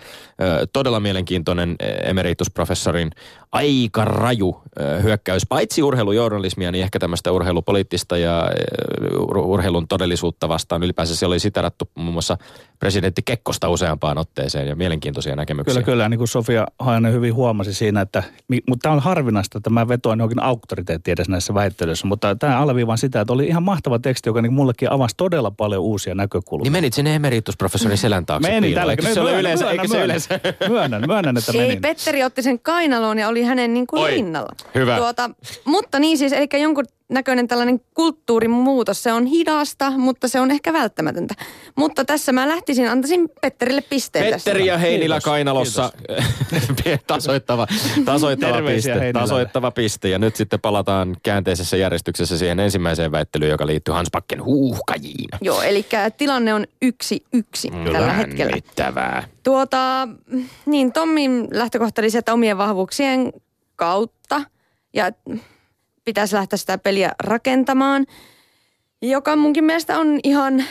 Todella mielenkiintoinen eh, emeritusprofessorin aika raju hyökkäys, paitsi urheilujournalismia, niin ehkä tämmöistä urheilupoliittista ja urheilun todellisuutta vastaan. Ylipäänsä se oli siterattu muun muassa presidentti Kekkosta useampaan otteeseen ja mielenkiintoisia näkemyksiä. Kyllä, kyllä. Niin kuin Sofia Hajanen hyvin huomasi siinä, että, mutta tämä on harvinaista, että mä vetoan johonkin auktoriteettiin edes näissä väittelyissä. Mutta tämä alleviivaan sitä, että oli ihan mahtava teksti, joka niin mullekin avasi todella paljon uusia näkökulmia. Niin menit sinne emeritusprofessorin selän taakse Menin piiloon. tällä se ole yleensä? Eikö se myönnän, yleensä? myönnän, myönnän, että Ei, menin. Petteri otti sen kainaloon ja oli hänen niin kuin Oi, rinnalla. hyvä. Tuota, mutta niin siis, eli jonkun näköinen tällainen kulttuurin muutos, se on hidasta, mutta se on ehkä välttämätöntä. Mutta tässä mä lähtisin, antaisin Petterille pisteen Petteri ja Heinilä Kiitos, kainalossa tasoittava, tasoittava piste. Heinilälle. Tasoittava piste. Ja nyt sitten palataan käänteisessä järjestyksessä siihen ensimmäiseen väittelyyn, joka liittyy Hanspakken huuhkajiin. Joo, eli tilanne on yksi yksi tällä hetkellä. Jännittävää. Tuota, niin Tommin lähtökohta oli se, että omien vahvuuksien kautta ja pitäisi lähteä sitä peliä rakentamaan, joka munkin mielestä on ihan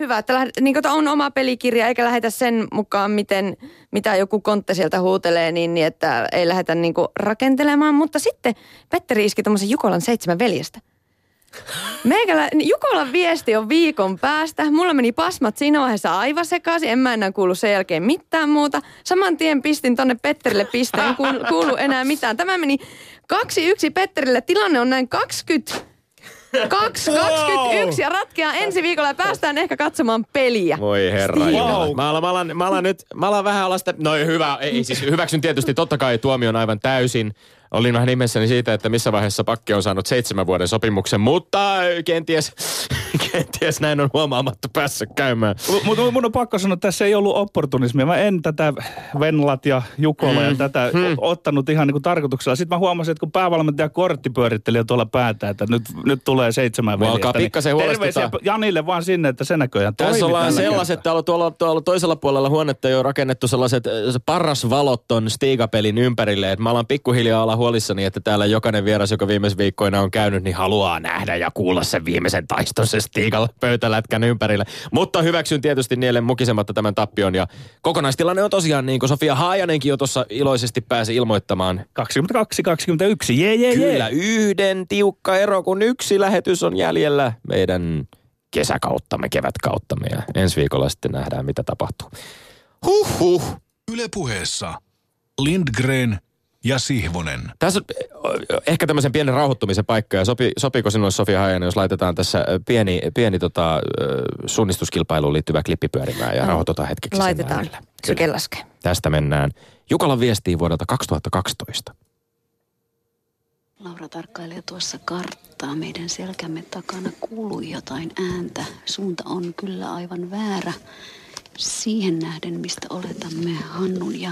hyvä, että lähdet, niin on oma pelikirja eikä lähetä sen mukaan, miten, mitä joku kontte sieltä huutelee, niin, niin että ei lähdetä niin rakentelemaan. Mutta sitten Petteri iski tuommoisen Jukolan seitsemän veljestä. Meikälä, Jukolan viesti on viikon päästä. Mulla meni pasmat siinä vaiheessa aivan sekaisin. En mä enää kuulu sen jälkeen mitään muuta. Saman tien pistin tonne Petterille pisteen. En kuulu enää mitään. Tämä meni 2-1 Petterille. Tilanne on näin 20... 2, 21 ja ratkeaa ensi viikolla ja päästään ehkä katsomaan peliä. Voi herra. Jumala. Mä alan, mä, alan, mä alan nyt, mä alan vähän alasta, no hyvä, ei siis hyväksyn tietysti, totta kai tuomio on aivan täysin olin vähän nimessäni siitä, että missä vaiheessa Pakke on saanut seitsemän vuoden sopimuksen, mutta kenties, kenties näin on huomaamattu päässä käymään. Mutta mun on pakko sanoa, että tässä ei ollut opportunismia. Mä en tätä Venlat ja Jukola mm. ja tätä mm. ottanut ihan niin kuin tarkoituksella. Sitten mä huomasin, että kun päävalmentaja kortti pyöritteli jo tuolla päätä, että nyt, nyt tulee seitsemän veljestä. Alkaa pikkasen niin terveisiä Janille vaan sinne, että se näköjään Tässä ollaan sellaiset, täällä tuolla, tuolla toisella puolella huonetta jo rakennettu sellaiset parrasvalot on Stigapelin ympärille. Että mä alan pikkuhiljaa olla huolissani, että täällä jokainen vieras, joka viimeis viikkoina on käynyt, niin haluaa nähdä ja kuulla sen viimeisen taiston se Stigal pöytälätkän ympärille. Mutta hyväksyn tietysti niille mukisematta tämän tappion. Ja kokonaistilanne on tosiaan niin kuin Sofia Haajanenkin jo tuossa iloisesti pääsi ilmoittamaan. 22-21, jee, jee, Kyllä, yhden tiukka ero, kun yksi lähetys on jäljellä meidän kesäkauttamme, kevätkauttamme ja ensi viikolla sitten nähdään, mitä tapahtuu. Huhhuh. Yle puheessa Lindgren ja Sihvonen. Tässä on ehkä tämmöisen pienen rauhoittumisen paikka ja sopi, sopiiko sinulle Sofia Hajanen, jos laitetaan tässä pieni, pieni tota, suunnistuskilpailuun liittyvä klippi pyörimään ja rauhoitutaan hetkeksi Laitetaan, sykellaske. Tästä mennään Jukalan viestiin vuodelta 2012. Laura tarkkailee tuossa karttaa. Meidän selkämme takana kuului jotain ääntä. Suunta on kyllä aivan väärä. Siihen nähden, mistä oletamme Hannun ja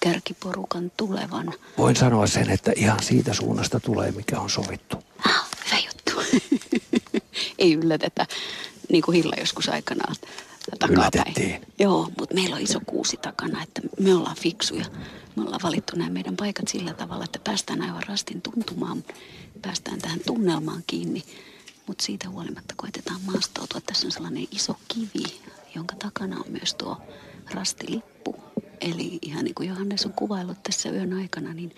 kärkiporukan tulevan. Voin sanoa sen, että ihan siitä suunnasta tulee, mikä on sovittu. Ah, hyvä juttu. Ei yllätetä, niin kuin Hilla joskus aikanaan takapäin. Joo, mutta meillä on iso kuusi takana, että me ollaan fiksuja. Me ollaan valittu nämä meidän paikat sillä tavalla, että päästään aivan rastin tuntumaan, päästään tähän tunnelmaan kiinni. Mutta siitä huolimatta koitetaan maastoutua. Tässä on sellainen iso kivi, jonka takana on myös tuo rastilippu. Eli ihan niin kuin Johannes on kuvaillut tässä yön aikana, niin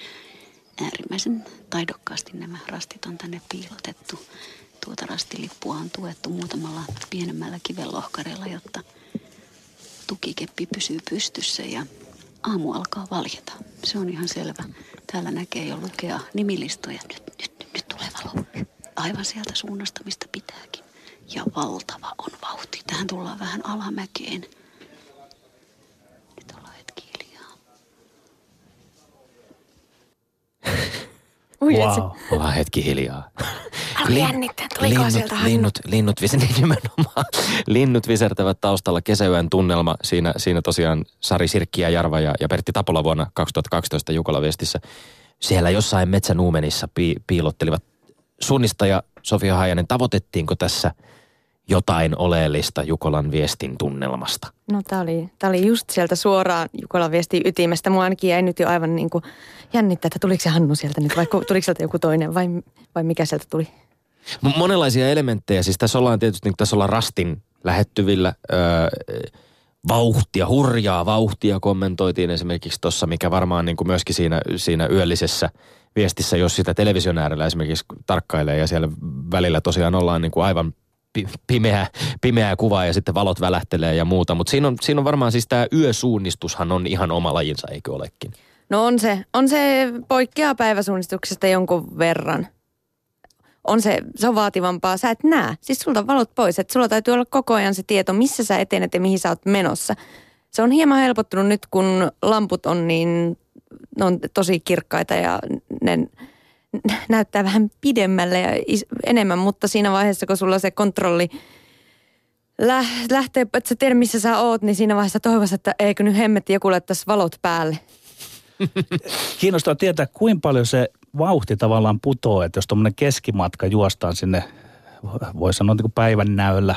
äärimmäisen taidokkaasti nämä rastit on tänne piilotettu. Tuota rastilippua on tuettu muutamalla pienemmällä kivenlohkareella, jotta tukikeppi pysyy pystyssä ja aamu alkaa valjeta. Se on ihan selvä. Täällä näkee jo lukea nimilistoja. Nyt, nyt, nyt, nyt tulee valo. Aivan sieltä suunnasta, mistä pitääkin. Ja valtava on vauhti. Tähän tullaan vähän alamäkeen. Nyt ollaan hetki hiljaa. Ui, Wow. Ollaan hetki hiljaa. Alkoi jännittää, tuliko linnut, sieltä linnut, linnut, vis- niin nimenomaan, linnut visertävät taustalla kesäyön tunnelma. Siinä, siinä tosiaan Sari Sirkki ja Jarva ja, ja Pertti Tapola vuonna 2012 Jukola viestissä. Siellä jossain metsänuumenissa pi, piilottelivat suunnistaja Sofia Hajanen. Tavoitettiinko tässä jotain oleellista Jukolan viestin tunnelmasta? No tää oli, tää oli just sieltä suoraan Jukolan viestin ytimestä. Mua ainakin jäi nyt jo aivan niin kuin jännittää, että tuliko se Hannu sieltä nyt vai tuliko sieltä joku toinen vai, vai mikä sieltä tuli? Monenlaisia elementtejä. Siis tässä ollaan tietysti, niin tässä ollaan rastin lähettyvillä. Öö, vauhtia, hurjaa vauhtia kommentoitiin esimerkiksi tuossa, mikä varmaan niin kuin myöskin siinä, siinä yöllisessä viestissä, jos sitä television äärellä esimerkiksi tarkkailee ja siellä välillä tosiaan ollaan niin kuin aivan pi- pimeää, pimeää kuvaa ja sitten valot välähtelee ja muuta. Mutta siinä on, siinä on varmaan siis tämä yösuunnistushan on ihan oma lajinsa, eikö olekin? No on se, on se poikkeaa päiväsuunnistuksesta jonkun verran. On se, se on vaativampaa. Sä et näe. Siis sulta valot pois. Että sulla täytyy olla koko ajan se tieto, missä sä etenet ja mihin sä oot menossa. Se on hieman helpottunut nyt, kun lamput on niin, ne on tosi kirkkaita ja ne näyttää vähän pidemmälle ja is, enemmän, mutta siinä vaiheessa, kun sulla se kontrolli lä- lähtee, että sä tiedät, missä sä oot, niin siinä vaiheessa toivoisin, että eikö nyt hemmetti joku laittaisi valot päälle. Kiinnostaa tietää, kuinka paljon se vauhti tavallaan putoo, että jos tuommoinen keskimatka juostaan sinne, voi sanoa niin kuin päivän näöllä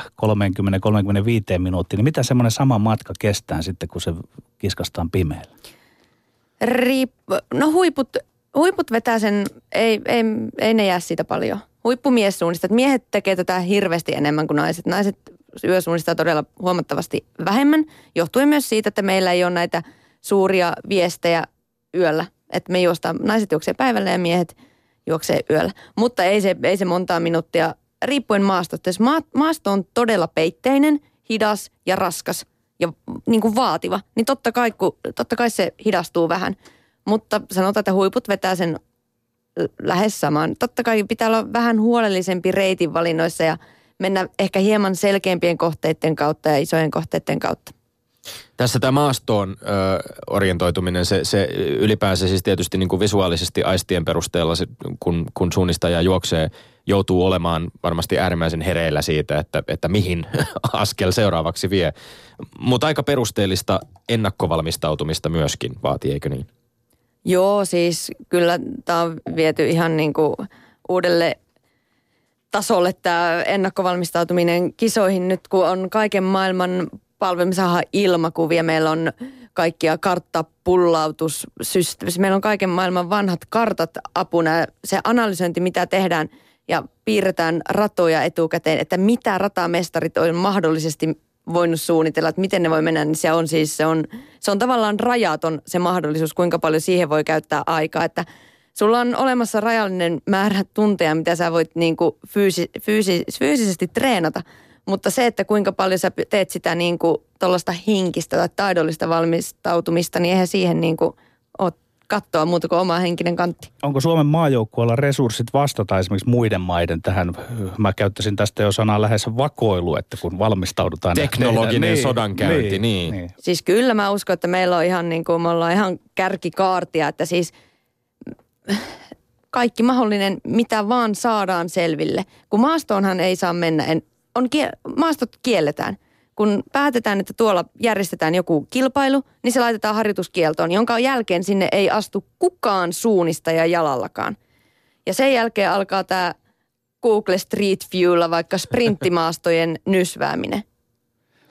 30-35 minuuttia, niin mitä semmoinen sama matka kestää sitten, kun se kiskastaan pimeällä? Riipp- no huiput, huiput vetää sen, ei, ei, ei ne jää siitä paljon. Huippumies suunnistaa. että Miehet tekee tätä hirveästi enemmän kuin naiset. Naiset yösuunnistaa todella huomattavasti vähemmän, johtuen myös siitä, että meillä ei ole näitä suuria viestejä yöllä. Että me juostaan, naiset juoksee päivällä ja miehet juoksee yöllä. Mutta ei se, ei se montaa minuuttia, riippuen maastosta. Jos maa, maasto on todella peitteinen, hidas ja raskas ja niin kuin vaativa, niin totta kai, kun, totta kai se hidastuu vähän. Mutta sanotaan, että huiput vetää sen lähes samaan. Totta kai pitää olla vähän huolellisempi reitin valinnoissa ja mennä ehkä hieman selkeämpien kohteiden kautta ja isojen kohteiden kautta. Tässä tämä maastoon ö, orientoituminen, se, se ylipäänsä siis tietysti niin kuin visuaalisesti aistien perusteella, se, kun, kun suunnistaja juoksee, joutuu olemaan varmasti äärimmäisen hereillä siitä, että, että mihin askel seuraavaksi vie. Mutta aika perusteellista ennakkovalmistautumista myöskin vaatii, eikö niin? Joo, siis kyllä tämä on viety ihan niin kuin uudelle tasolle tämä ennakkovalmistautuminen kisoihin. Nyt, kun on kaiken maailman palvelu, saadaan ilmakuvia, meillä on kaikkia karttapullautussysteemejä, meillä on kaiken maailman vanhat kartat apuna, se analysointi, mitä tehdään ja piirretään ratoja etukäteen, että mitä ratamestarit on mahdollisesti voinut suunnitella, että miten ne voi mennä, niin se on siis, se on, se on tavallaan rajaton se mahdollisuus, kuinka paljon siihen voi käyttää aikaa, että sulla on olemassa rajallinen määrä tunteja, mitä sä voit niin kuin fyysi, fyysi, fyysisesti treenata, mutta se, että kuinka paljon sä teet sitä niin kuin tuollaista hinkistä tai taidollista valmistautumista, niin eihän siihen niin kuin ole kattoa muuta kuin oma henkinen kantti. Onko Suomen maajoukkueella resurssit vastata esimerkiksi muiden maiden tähän? Mä käyttäisin tästä jo sanaa lähes vakoilu, että kun valmistaudutaan. Teknologinen niin, sodankäynti, niin, niin. niin. Siis kyllä mä uskon, että meillä on ihan niin kuin, me ollaan ihan kärkikaartia, että siis kaikki mahdollinen, mitä vaan saadaan selville. Kun maastoonhan ei saa mennä, en, on, kie- maastot kielletään. Kun päätetään, että tuolla järjestetään joku kilpailu, niin se laitetaan harjoituskieltoon, jonka jälkeen sinne ei astu kukaan suunnistaja jalallakaan. Ja sen jälkeen alkaa tämä Google Street Viewlla vaikka sprinttimaastojen nysvääminen.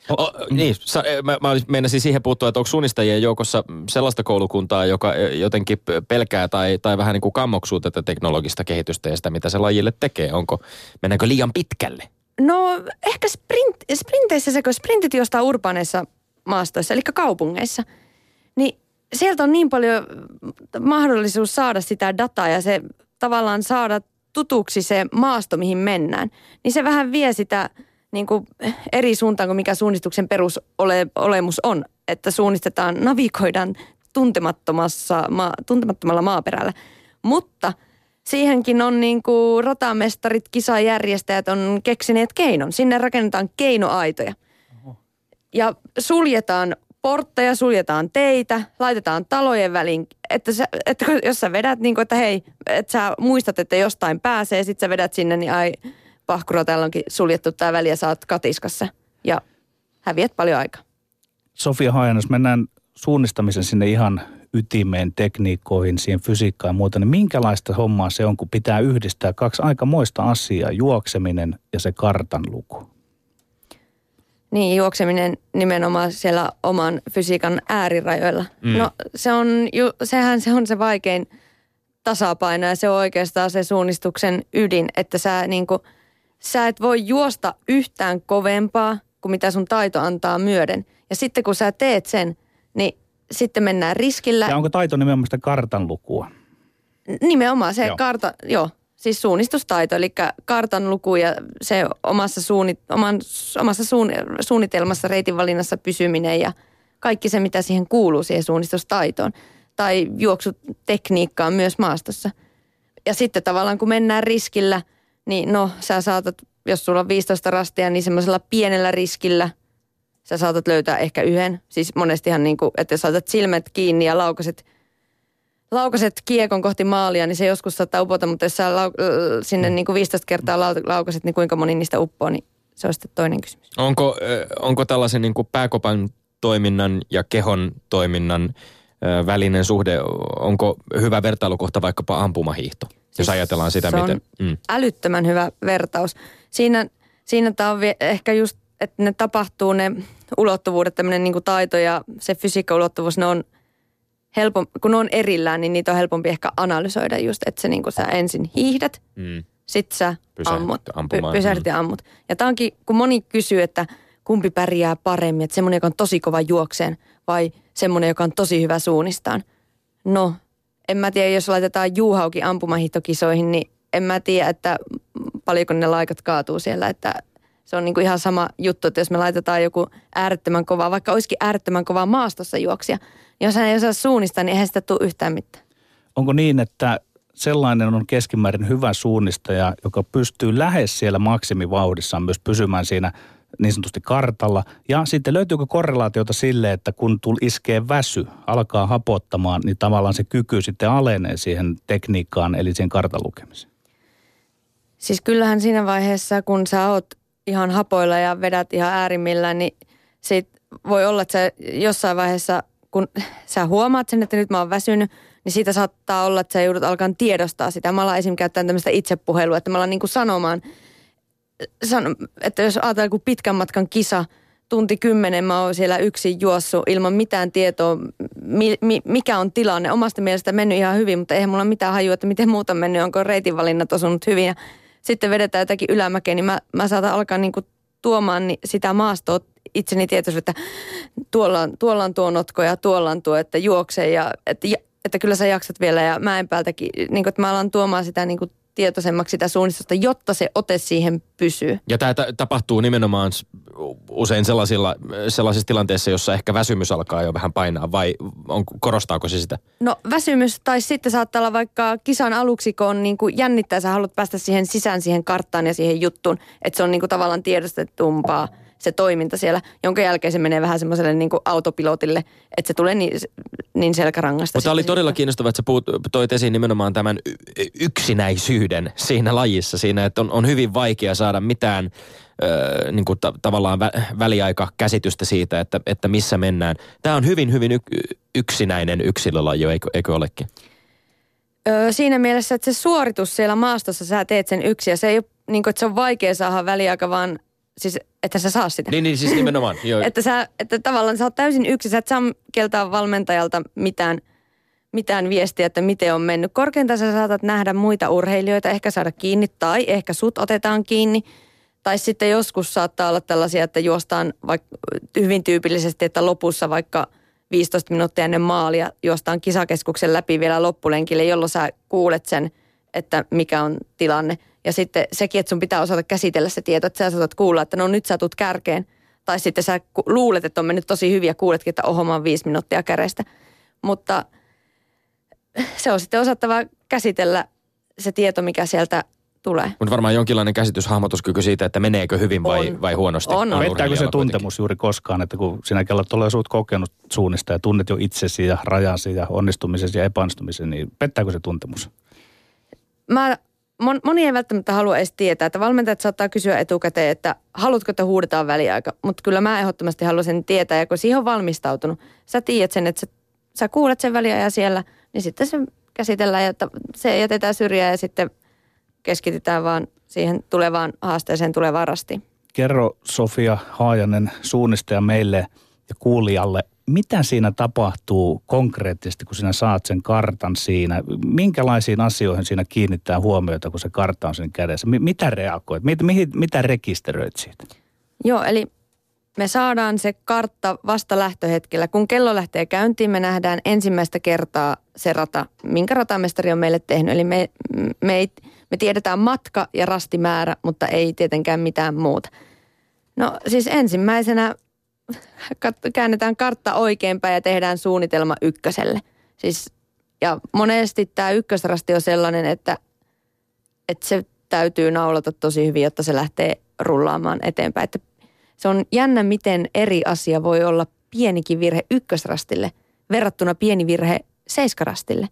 O, niin, sa, mä, mä olis- meinasin siihen puuttua, että onko suunnistajien joukossa sellaista koulukuntaa, joka eh, jotenkin pelkää tai, tai vähän niin kuin kammoksuu tätä teknologista kehitystä ja sitä, mitä se lajille tekee. Onko, mennäänkö liian pitkälle? No ehkä sprint, sprinteissä kun sprintit jostain urbaaneissa maastoissa, eli kaupungeissa, niin sieltä on niin paljon mahdollisuus saada sitä dataa ja se tavallaan saada tutuksi se maasto, mihin mennään. Niin se vähän vie sitä niin kuin eri suuntaan kuin mikä suunnistuksen perusolemus on. Että suunnistetaan, navigoidaan tuntemattomassa, tuntemattomalla maaperällä. Mutta siihenkin on niin kuin ratamestarit, kisajärjestäjät on keksineet keinon. Sinne rakennetaan keinoaitoja. Ja suljetaan portteja, suljetaan teitä, laitetaan talojen väliin, että, sä, että jos sä vedät niin kuin, että hei, että sä muistat, että jostain pääsee, sit sä vedät sinne, niin ai pahkuro, täällä onkin suljettu tää väli ja sä oot katiskassa. Ja häviät paljon aikaa. Sofia Haajan, jos mennään suunnistamisen sinne ihan ytimeen, tekniikkoihin, siihen fysiikkaan ja muuta, niin minkälaista hommaa se on, kun pitää yhdistää kaksi aikamoista asiaa, juokseminen ja se kartan luku? Niin, juokseminen nimenomaan siellä oman fysiikan äärirajoilla. Mm. No se on, ju, sehän se on se vaikein tasapaino ja se on oikeastaan se suunnistuksen ydin, että sä, niin kuin, sä et voi juosta yhtään kovempaa kuin mitä sun taito antaa myöden. Ja sitten kun sä teet sen, niin sitten mennään riskillä. Ja onko taito nimenomaan sitä kartan lukua? Nimenomaan se Joo. joo. karta, joo, siis suunnistustaito, eli kartan luku ja se omassa, suunni, oman, omassa suun, suunnitelmassa, reitin valinnassa pysyminen ja kaikki se, mitä siihen kuuluu siihen suunnistustaitoon. Tai juoksutekniikkaan myös maastossa. Ja sitten tavallaan kun mennään riskillä, niin no sä saatat, jos sulla on 15 rastia, niin semmoisella pienellä riskillä sä saatat löytää ehkä yhden. Siis monestihan niin kuin, että jos saatat silmät kiinni ja laukaset laukaset kiekon kohti maalia, niin se joskus saattaa upota, mutta jos sä lau- ö, sinne niin kuin 15 kertaa lau- laukaset, niin kuinka moni niistä uppoo, niin se on sitten toinen kysymys. Onko, ö, onko tällaisen niin kuin pääkopan toiminnan ja kehon toiminnan ö, välinen suhde, onko hyvä vertailukohta vaikkapa ampumahiihto? Jos Siis ajatellaan sitä, se on miten... Mm. älyttömän hyvä vertaus. Siinä, siinä tämä on ehkä just, että ne tapahtuu ne ulottuvuudet, tämmöinen niin taito ja se fysiikka-ulottuvuus, ne on helpom, kun ne on erillään, niin niitä on helpompi ehkä analysoida just, että se niin sä ensin hiihdät, Mm. sit sä Pysähdyt ammut, ampumaan, py- pysähdyt ja ammut. Ja tämä onkin, kun moni kysyy, että kumpi pärjää paremmin, että semmoinen, joka on tosi kova juokseen vai semmoinen, joka on tosi hyvä suunnistaan. No, en mä tiedä, jos laitetaan juuhauki ampumahiihtokisoihin, niin en mä tiedä, että paljonko ne laikat kaatuu siellä, että se on niinku ihan sama juttu, että jos me laitetaan joku äärettömän kova, vaikka olisikin äärettömän kova maastossa juoksia, niin jos hän ei osaa suunnistaa, niin eihän sitä tule yhtään mitään. Onko niin, että sellainen on keskimäärin hyvä suunnistaja, joka pystyy lähes siellä maksimivauhdissaan myös pysymään siinä niin sanotusti kartalla. Ja sitten löytyykö korrelaatiota sille, että kun tul iskee väsy, alkaa hapottamaan, niin tavallaan se kyky sitten alenee siihen tekniikkaan, eli siihen kartan lukemiseen. Siis kyllähän siinä vaiheessa, kun sä oot ihan hapoilla ja vedät ihan äärimmillä, niin sit voi olla, että sä jossain vaiheessa, kun sä huomaat sen, että nyt mä oon väsynyt, niin siitä saattaa olla, että sä joudut alkaa tiedostaa sitä. Mä alan esimerkiksi käyttämään tämmöistä itsepuhelua, että mä alan niin kuin sanomaan, san, että jos ajatellaan joku pitkän matkan kisa, tunti kymmenen mä oon siellä yksin juossut ilman mitään tietoa, mi, mi, mikä on tilanne. Omasta mielestä mennyt ihan hyvin, mutta eihän mulla mitään hajua, että miten muuta mennyt, onko reitinvalinnat osunut hyvin. Ja sitten vedetään jotakin ylämäkeä, niin mä, mä saatan alkaa niin kuin tuomaan sitä maastoa itseni tietoisuutta, että tuolla on, tuolla on tuo notko ja tuolla on tuo, että juokse ja että, että kyllä sä jaksat vielä ja mäen päältäkin, niin kuin, että mä alan tuomaan sitä niin kuin tietoisemmaksi sitä suunnistusta, jotta se ote siihen pysyy. Ja tämä t- tapahtuu nimenomaan usein sellaisilla, sellaisissa tilanteissa, jossa ehkä väsymys alkaa jo vähän painaa, vai on, korostaako se sitä? No väsymys, tai sitten saattaa olla vaikka kisan aluksi, kun on niin kuin jännittää, sä haluat päästä siihen sisään, siihen karttaan ja siihen juttuun, että se on niin kuin tavallaan tiedostettumpaa se toiminta siellä, jonka jälkeen se menee vähän semmoiselle niin kuin autopilotille, että se tulee niin, niin selkärangasta. Mutta oli todella kiinnostavaa, että sä puhut, toit esiin nimenomaan tämän yksinäisyyden siinä lajissa, siinä, että on, on hyvin vaikea saada mitään ö, niin kuin ta- tavallaan vä, väliaikakäsitystä siitä, että, että missä mennään. Tämä on hyvin, hyvin y- yksinäinen yksilölaji, eikö, eikö olekin? Öö, siinä mielessä, että se suoritus siellä maastossa, sä teet sen yksi ja se ei ole niin kuin, että se on vaikea saada väliaika, vaan siis että sä saa sitä. Niin, niin siis nimenomaan. Joo. että, sä, että tavallaan sä oot täysin yksi, sä et saa keltaa valmentajalta mitään, mitään viestiä, että miten on mennyt. Korkeintaan sä saatat nähdä muita urheilijoita, ehkä saada kiinni tai ehkä sut otetaan kiinni. Tai sitten joskus saattaa olla tällaisia, että juostaan vaikka hyvin tyypillisesti, että lopussa vaikka 15 minuuttia ennen maalia juostaan kisakeskuksen läpi vielä loppulenkille, jolloin sä kuulet sen, että mikä on tilanne – ja sitten sekin, että sun pitää osata käsitellä se tieto, että sä saatat kuulla, että no nyt sä tulet kärkeen. Tai sitten sä luulet, että on mennyt tosi hyvin ja kuuletkin, että oho, mä oon viisi minuuttia kärestä. Mutta se on sitten osattava käsitellä se tieto, mikä sieltä tulee. Mutta varmaan jonkinlainen käsitys, hahmotuskyky siitä, että meneekö hyvin vai, On. vai huonosti. On, on. Pettääkö se tuntemus juuri koskaan, että kun sinä kello tulee suut kokenut suunnista ja tunnet jo itsesi ja rajasi ja onnistumisesi ja epäonnistumisen, niin pettääkö se tuntemus? Mä, mon, moni ei välttämättä halua edes tietää, että valmentajat saattaa kysyä etukäteen, että haluatko, että huudetaan väliaika. Mutta kyllä mä ehdottomasti haluaisin tietää, ja kun siihen on valmistautunut, sä tiedät sen, että sä, sä kuulet sen väliajan siellä, niin sitten se käsitellään ja se jätetään syrjään ja sitten keskitytään vaan siihen tulevaan haasteeseen tulevaan rastiin. Kerro Sofia Haajanen suunnistaja meille ja kuulijalle, mitä siinä tapahtuu konkreettisesti, kun sinä saat sen kartan siinä? Minkälaisiin asioihin siinä kiinnittää huomiota, kun se kartta on sen kädessä? Mi- mitä reagoit? Mit, mihin, mitä rekisteröit siitä? Joo, eli me saadaan se kartta vasta lähtöhetkellä. Kun kello lähtee käyntiin, me nähdään ensimmäistä kertaa se rata, minkä ratamestari on meille tehnyt. Eli me, me, ei, me tiedetään matka ja rastimäärä, mutta ei tietenkään mitään muuta. No siis ensimmäisenä käännetään kartta oikeinpäin ja tehdään suunnitelma ykköselle. Siis, ja monesti tämä ykkösrasti on sellainen, että, että se täytyy naulata tosi hyvin, jotta se lähtee rullaamaan eteenpäin. Että se on jännä, miten eri asia voi olla pienikin virhe ykkösrastille verrattuna pieni virhe seiskarastille.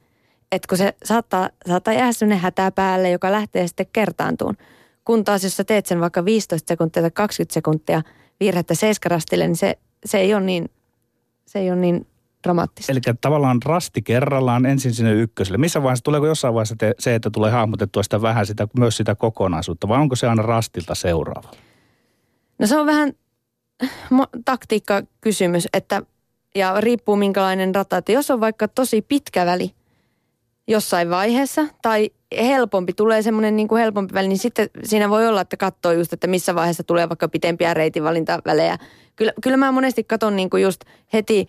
Että kun se saattaa, saattaa jäädä sellainen hätä päälle, joka lähtee sitten kertaantuun. Kun taas jos sä teet sen vaikka 15 sekuntia tai 20 sekuntia virhettä seiskarastille, niin se, se ei ole niin, se ei ole niin dramaattista. Eli tavallaan rasti kerrallaan ensin sinne ykköselle. Missä vaiheessa, tuleeko jossain vaiheessa te, se, että tulee hahmotettua sitä vähän sitä, myös sitä kokonaisuutta, vai onko se aina rastilta seuraava? No se on vähän mo- taktiikkakysymys, että ja riippuu minkälainen rata. Että jos on vaikka tosi pitkä väli jossain vaiheessa tai helpompi, tulee semmoinen niin kuin helpompi väli, niin sitten siinä voi olla, että katsoo just, että missä vaiheessa tulee vaikka pitempiä reitinvalintavälejä. Kyllä, kyllä mä monesti katson niin kuin just heti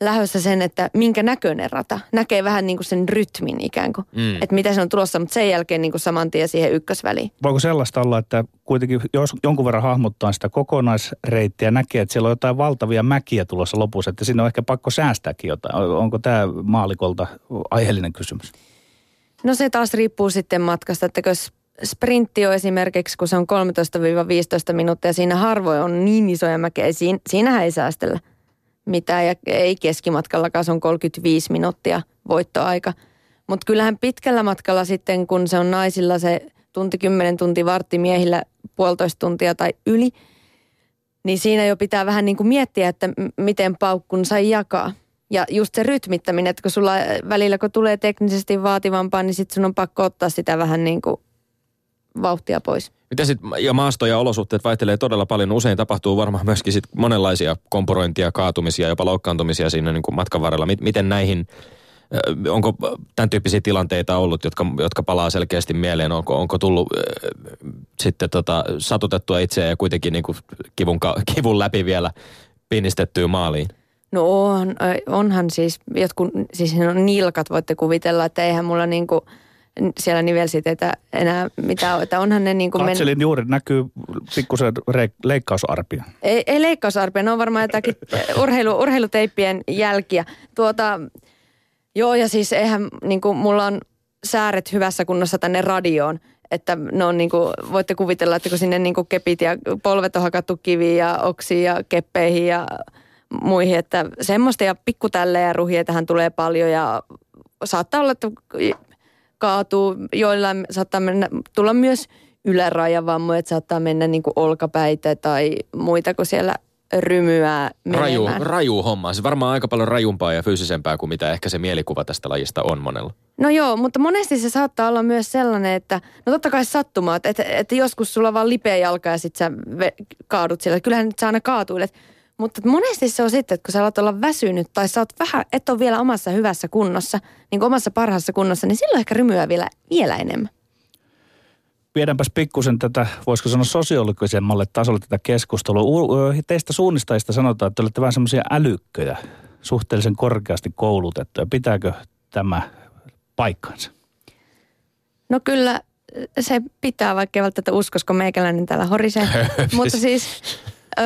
lähössä sen, että minkä näköinen rata. Näkee vähän niin kuin sen rytmin ikään kuin, Mm. että mitä se on tulossa, mutta sen jälkeen niin kuin saman tien siihen ykkösväliin. Voiko sellaista olla, että kuitenkin jos jonkun verran hahmottaa sitä kokonaisreittiä, näkee, että siellä on jotain valtavia mäkiä tulossa lopussa, että siinä on ehkä pakko säästääkin jotain. Onko tämä maalikolta aiheellinen kysymys? No se taas riippuu sitten matkasta, että jos sprintti on esimerkiksi, kun se on 13-15 minuuttia, siinä harvoin on niin isoja mäkeä. Siin, siinähän ei säästellä mitään ja ei keskimatkallakaan, se on 35 minuuttia voittoaika. Mutta kyllähän pitkällä matkalla sitten, kun se on naisilla se tunti, 10 tunti, vartti miehillä puolitoista tuntia tai yli, niin siinä jo pitää vähän niin kuin miettiä, että miten paukkun sai jakaa. Ja just se rytmittäminen, että kun sulla välillä kun tulee teknisesti vaativampaa, niin sitten sun on pakko ottaa sitä vähän niin kuin vauhtia pois. Mitä sitten, ja maasto ja olosuhteet vaihtelee todella paljon. Usein tapahtuu varmaan myöskin sit monenlaisia kompurointia, kaatumisia, jopa loukkaantumisia siinä niin matkan varrella. Miten näihin, onko tämän tyyppisiä tilanteita ollut, jotka, jotka palaa selkeästi mieleen? Onko, onko tullut ö, sitten tota, satutettua itseä ja kuitenkin niin kuin kivun, kivun läpi vielä pinnistettyä maaliin? No on, onhan siis, jotkut, siis on nilkat voitte kuvitella, että eihän mulla niinku siellä nivelsiteitä enää mitään. Että onhan ne niinku men- Katselin juuri, näkyy pikkusen re- leikkausarpia. Ei, ei leikkausarpia, ne on varmaan jotakin urheilu, urheiluteippien jälkiä. Tuota, joo ja siis eihän, niin kuin, mulla on sääret hyvässä kunnossa tänne radioon. Että ne on niin kuin, voitte kuvitella, että kun sinne niin kuin kepit ja polvet on hakattu kiviin ja oksiin ja keppeihin ja muihin, että semmoista ja pikkutälle ja ruhia tähän tulee paljon ja saattaa olla, että kaatuu, joillain saattaa mennä, tulla myös ylärajavammoja, että saattaa mennä niin kuin olkapäitä tai muita, kun siellä rymyää Raju, menemään. raju homma. Se varmaan aika paljon rajumpaa ja fyysisempää kuin mitä ehkä se mielikuva tästä lajista on monella. No joo, mutta monesti se saattaa olla myös sellainen, että no totta kai sattumaa, että, että joskus sulla vaan lipeä jalka ja sit sä ve, kaadut siellä. Kyllähän nyt sä aina kaatuilet. Mutta monesti se on sitten, että kun sä alat olla väsynyt tai sä oot vähän, et ole vielä omassa hyvässä kunnossa, niin kuin omassa parhaassa kunnossa, niin silloin ehkä rymyää vielä, vielä enemmän. Viedäänpäs pikkusen tätä, voisiko sanoa sosiologisemmalle tasolle tätä keskustelua. Teistä suunnistajista sanotaan, että olette vähän semmoisia älykköjä, suhteellisen korkeasti koulutettuja. Pitääkö tämä paikkansa? No kyllä se pitää, vaikka ei välttämättä uskosko meikäläinen täällä horisee. Mutta siis, ö,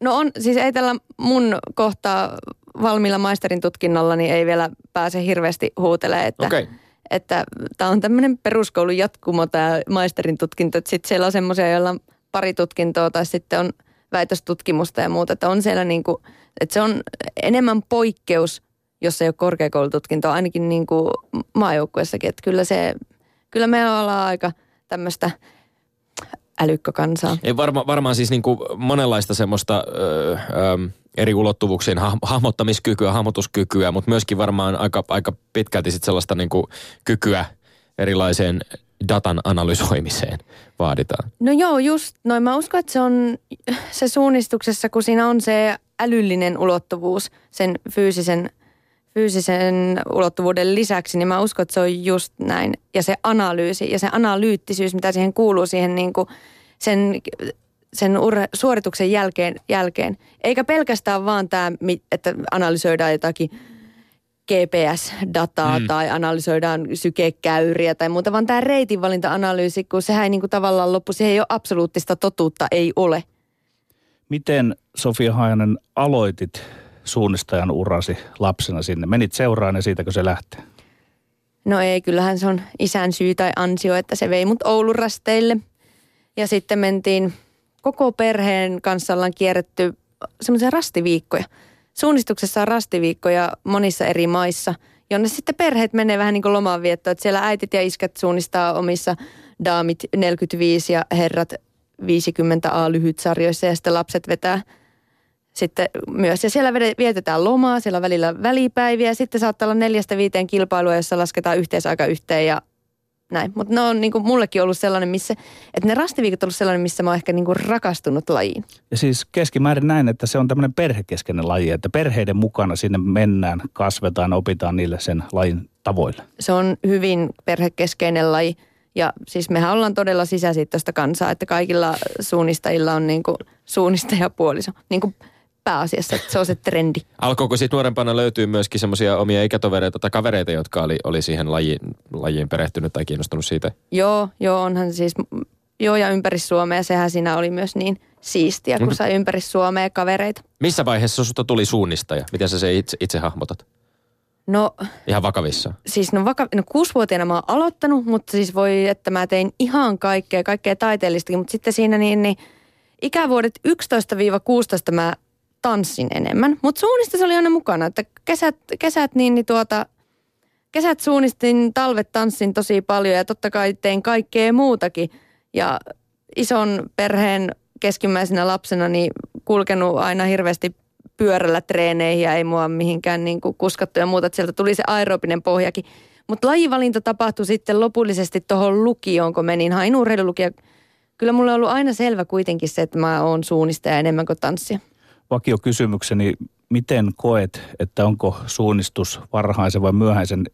no on, siis ei tällä mun kohtaa valmiilla maisterin tutkinnolla, niin ei vielä pääse hirveästi huutelemaan, että Okei. että tämä on tämmöinen peruskoulun jatkumo tämä maisterin tutkinto, että sitten siellä on semmoisia, joilla on pari tutkintoa tai sitten on väitöstutkimusta ja muuta, että on siellä niinku, että se on enemmän poikkeus, jos ei ole korkeakoulututkintoa, ainakin niinku maajoukkuessakin, että kyllä se, kyllä me ollaan aika tämmöistä älykkökansaa. Ei varma, varmaan siis niin kuin monenlaista semmoista ö, ö, eri ulottuvuuksien ha- hahmottamiskykyä, hahmotuskykyä, mutta myöskin varmaan aika, aika pitkälti sit sellaista niin kuin kykyä erilaiseen datan analysoimiseen vaaditaan. No joo, just noin. Mä uskon, että se on se suunnistuksessa, kun siinä on se älyllinen ulottuvuus sen fyysisen, fyysisen ulottuvuuden lisäksi, niin mä uskon, että se on just näin. Ja se analyysi ja se analyyttisyys, mitä siihen kuuluu siihen niin kuin sen, sen urhe, suorituksen jälkeen, jälkeen. Eikä pelkästään vaan tämä, että analysoidaan jotakin GPS-dataa mm. tai analysoidaan sykekäyriä tai muuta, vaan tämä reitinvalinta-analyysi, kun sehän ei niin kuin tavallaan loppu, siihen ei ole absoluuttista totuutta, ei ole. Miten Sofia Hajanen aloitit suunnistajan urasi lapsena sinne? Menit seuraan ja siitäkö se lähtee? No ei, kyllähän se on isän syy tai ansio, että se vei mut Oulun rasteille. Ja sitten mentiin koko perheen kanssa ollaan kierretty semmoisia rastiviikkoja. Suunnistuksessa on rastiviikkoja monissa eri maissa, jonne sitten perheet menee vähän niin kuin lomanviettoon. Että siellä äitit ja iskät suunnistaa omissa daamit 45 ja herrat 50A lyhytsarjoissa ja sitten lapset vetää sitten myös. Ja siellä vietetään lomaa, siellä on välillä välipäiviä. Sitten saattaa olla neljästä viiteen kilpailua, jossa lasketaan yhteisaika yhteen ja näin. Mutta ne on niin kuin mullekin ollut sellainen, missä, että ne rastiviikot on ollut sellainen, missä mä oon ehkä niin kuin rakastunut lajiin. Ja siis keskimäärin näin, että se on tämmöinen perhekeskeinen laji, että perheiden mukana sinne mennään, kasvetaan, opitaan niille sen lajin tavoille. Se on hyvin perhekeskeinen laji. Ja siis mehän ollaan todella sisäsiittoista kansaa, että kaikilla suunnistajilla on niin kuin suunnistajapuoliso. Niin kuin pääasiassa, että se on se trendi. Alkoiko sitten nuorempana löytyy myöskin semmoisia omia ikätovereita tai kavereita, jotka oli, oli siihen lajiin, lajiin perehtynyt tai kiinnostunut siitä? Joo, joo, onhan siis, joo ja ympäri Suomea, sehän siinä oli myös niin siistiä, kun sai ympäri Suomea kavereita. Missä vaiheessa susta tuli suunnistaja? Miten sä se itse, itse hahmotat? No Ihan vakavissa. siis no, vaka, no kuusivuotiaana mä oon aloittanut, mutta siis voi, että mä tein ihan kaikkea, kaikkea taiteellistakin, mutta sitten siinä niin, niin ikävuodet 11-16 mä tanssin enemmän, mutta suunnista se oli aina mukana, että kesät, kesät niin, niin tuota, kesät suunnistin, talvet tanssin tosi paljon ja totta kai tein kaikkea muutakin ja ison perheen keskimmäisenä lapsena niin kulkenut aina hirveästi pyörällä treeneihin ja ei mua mihinkään niin kuin kuskattu ja muuta, sieltä tuli se aerobinen pohjakin. Mutta lajivalinta tapahtui sitten lopullisesti tuohon lukioon, kun menin, hain urheilulukio. Kyllä mulle on ollut aina selvä kuitenkin se, että mä oon suunnistaja enemmän kuin tanssia. Vakio kysymykseni, miten koet, että onko suunnistus varhaisen vai myöhäisen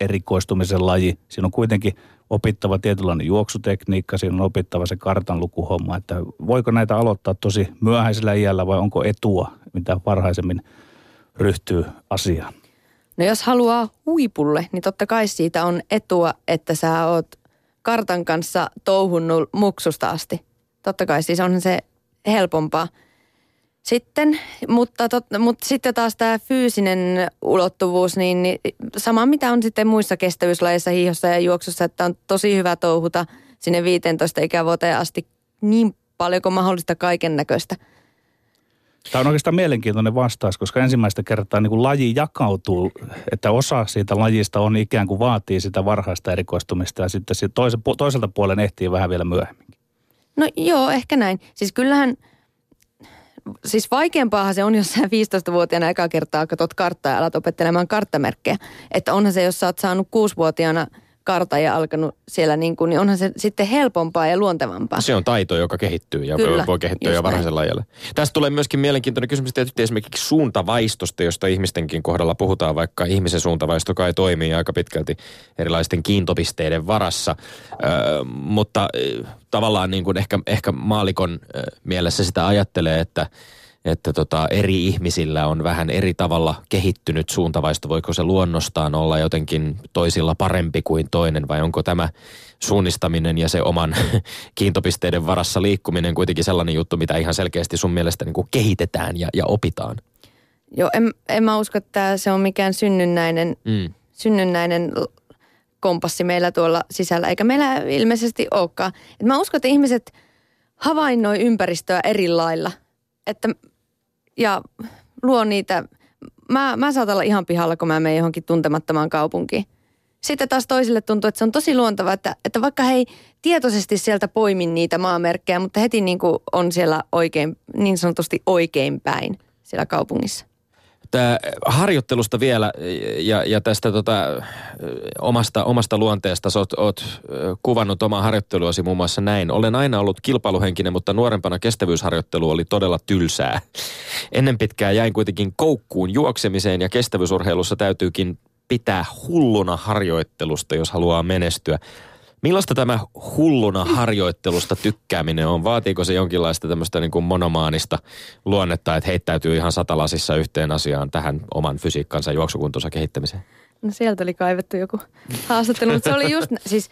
erikoistumisen laji? Siinä on kuitenkin opittava tietynlainen juoksutekniikka, siinä on opittava se kartanlukuhomma, että voiko näitä aloittaa tosi myöhäisellä iällä vai onko etua, mitä varhaisemmin ryhtyy asiaan? No jos haluaa huipulle, niin totta kai siitä on etua, että sä oot kartan kanssa touhunnut muksusta asti. Totta kai siis on se helpompaa. Sitten, mutta, tot, mutta sitten taas tämä fyysinen ulottuvuus, niin, niin sama mitä on sitten muissa kestävyyslajeissa, hiihossa ja juoksussa, että on tosi hyvä touhuta sinne 15 ikävuoteen asti niin paljon kuin mahdollista kaiken näköistä. Tämä on oikeastaan mielenkiintoinen vastaus, koska ensimmäistä kertaa niin kuin laji jakautuu, että osa siitä lajista on ikään kuin vaatii sitä varhaista erikoistumista ja sitten toiselta puolen ehtii vähän vielä myöhemmin. No joo, ehkä näin. Siis kyllähän, siis vaikeampaahan se on, jos sä 15-vuotiaana eka kertaa katsot karttaa ja alat opettelemaan karttamerkkejä. Että onhan se, jos sä oot saanut 6-vuotiaana kartan ja alkanut siellä niin kuin, niin onhan se sitten helpompaa ja luontevampaa. Se on taito, joka kehittyy ja Kyllä, voi kehittyä jo varhaisella ajalla. Tästä tulee myöskin mielenkiintoinen kysymys tietysti esimerkiksi suuntavaistosta, josta ihmistenkin kohdalla puhutaan, vaikka ihmisen suuntavaisto kai toimii aika pitkälti erilaisten kiintopisteiden varassa. Ö, mutta tavallaan niin kuin ehkä, ehkä maalikon mielessä sitä ajattelee, että että tota, eri ihmisillä on vähän eri tavalla kehittynyt suuntavaisto. Voiko se luonnostaan olla jotenkin toisilla parempi kuin toinen vai onko tämä suunnistaminen ja se oman kiintopisteiden varassa liikkuminen kuitenkin sellainen juttu, mitä ihan selkeästi sun mielestä niin kuin kehitetään ja, ja opitaan? Joo, en, en mä usko, että se on mikään synnynnäinen, Mm. synnynnäinen kompassi meillä tuolla sisällä, eikä meillä ilmeisesti olekaan. Et mä uskon, että ihmiset havainnoi ympäristöä eri lailla. Että, ja luo niitä, mä, mä saatan olla ihan pihalla, kun mä menen johonkin tuntemattomaan kaupunkiin. Sitten taas toisille tuntuu, että se on tosi luontava, että, että vaikka he ei tietoisesti sieltä poimi niitä maamerkkejä, mutta heti niin kuin on siellä oikein, niin sanotusti oikein päin siellä kaupungissa. Tää harjoittelusta vielä ja, ja tästä tota, omasta, omasta luonteesta. Oot, oot ö, kuvannut omaa harjoitteluasi muun muassa näin. Olen aina ollut kilpailuhenkinen, mutta nuorempana kestävyysharjoittelu oli todella tylsää. Ennen pitkään jäin kuitenkin koukkuun juoksemiseen ja kestävyysurheilussa täytyykin pitää hulluna harjoittelusta, jos haluaa menestyä. Millaista tämä hulluna harjoittelusta tykkääminen on? Vaatiiko se jonkinlaista tämmöistä niin kuin monomaanista luonnetta, että heittäytyy ihan satalasissa yhteen asiaan tähän oman fysiikkansa juoksukuntonsa kehittämiseen? No sieltä oli kaivettu joku haastattelu, mutta se oli just, siis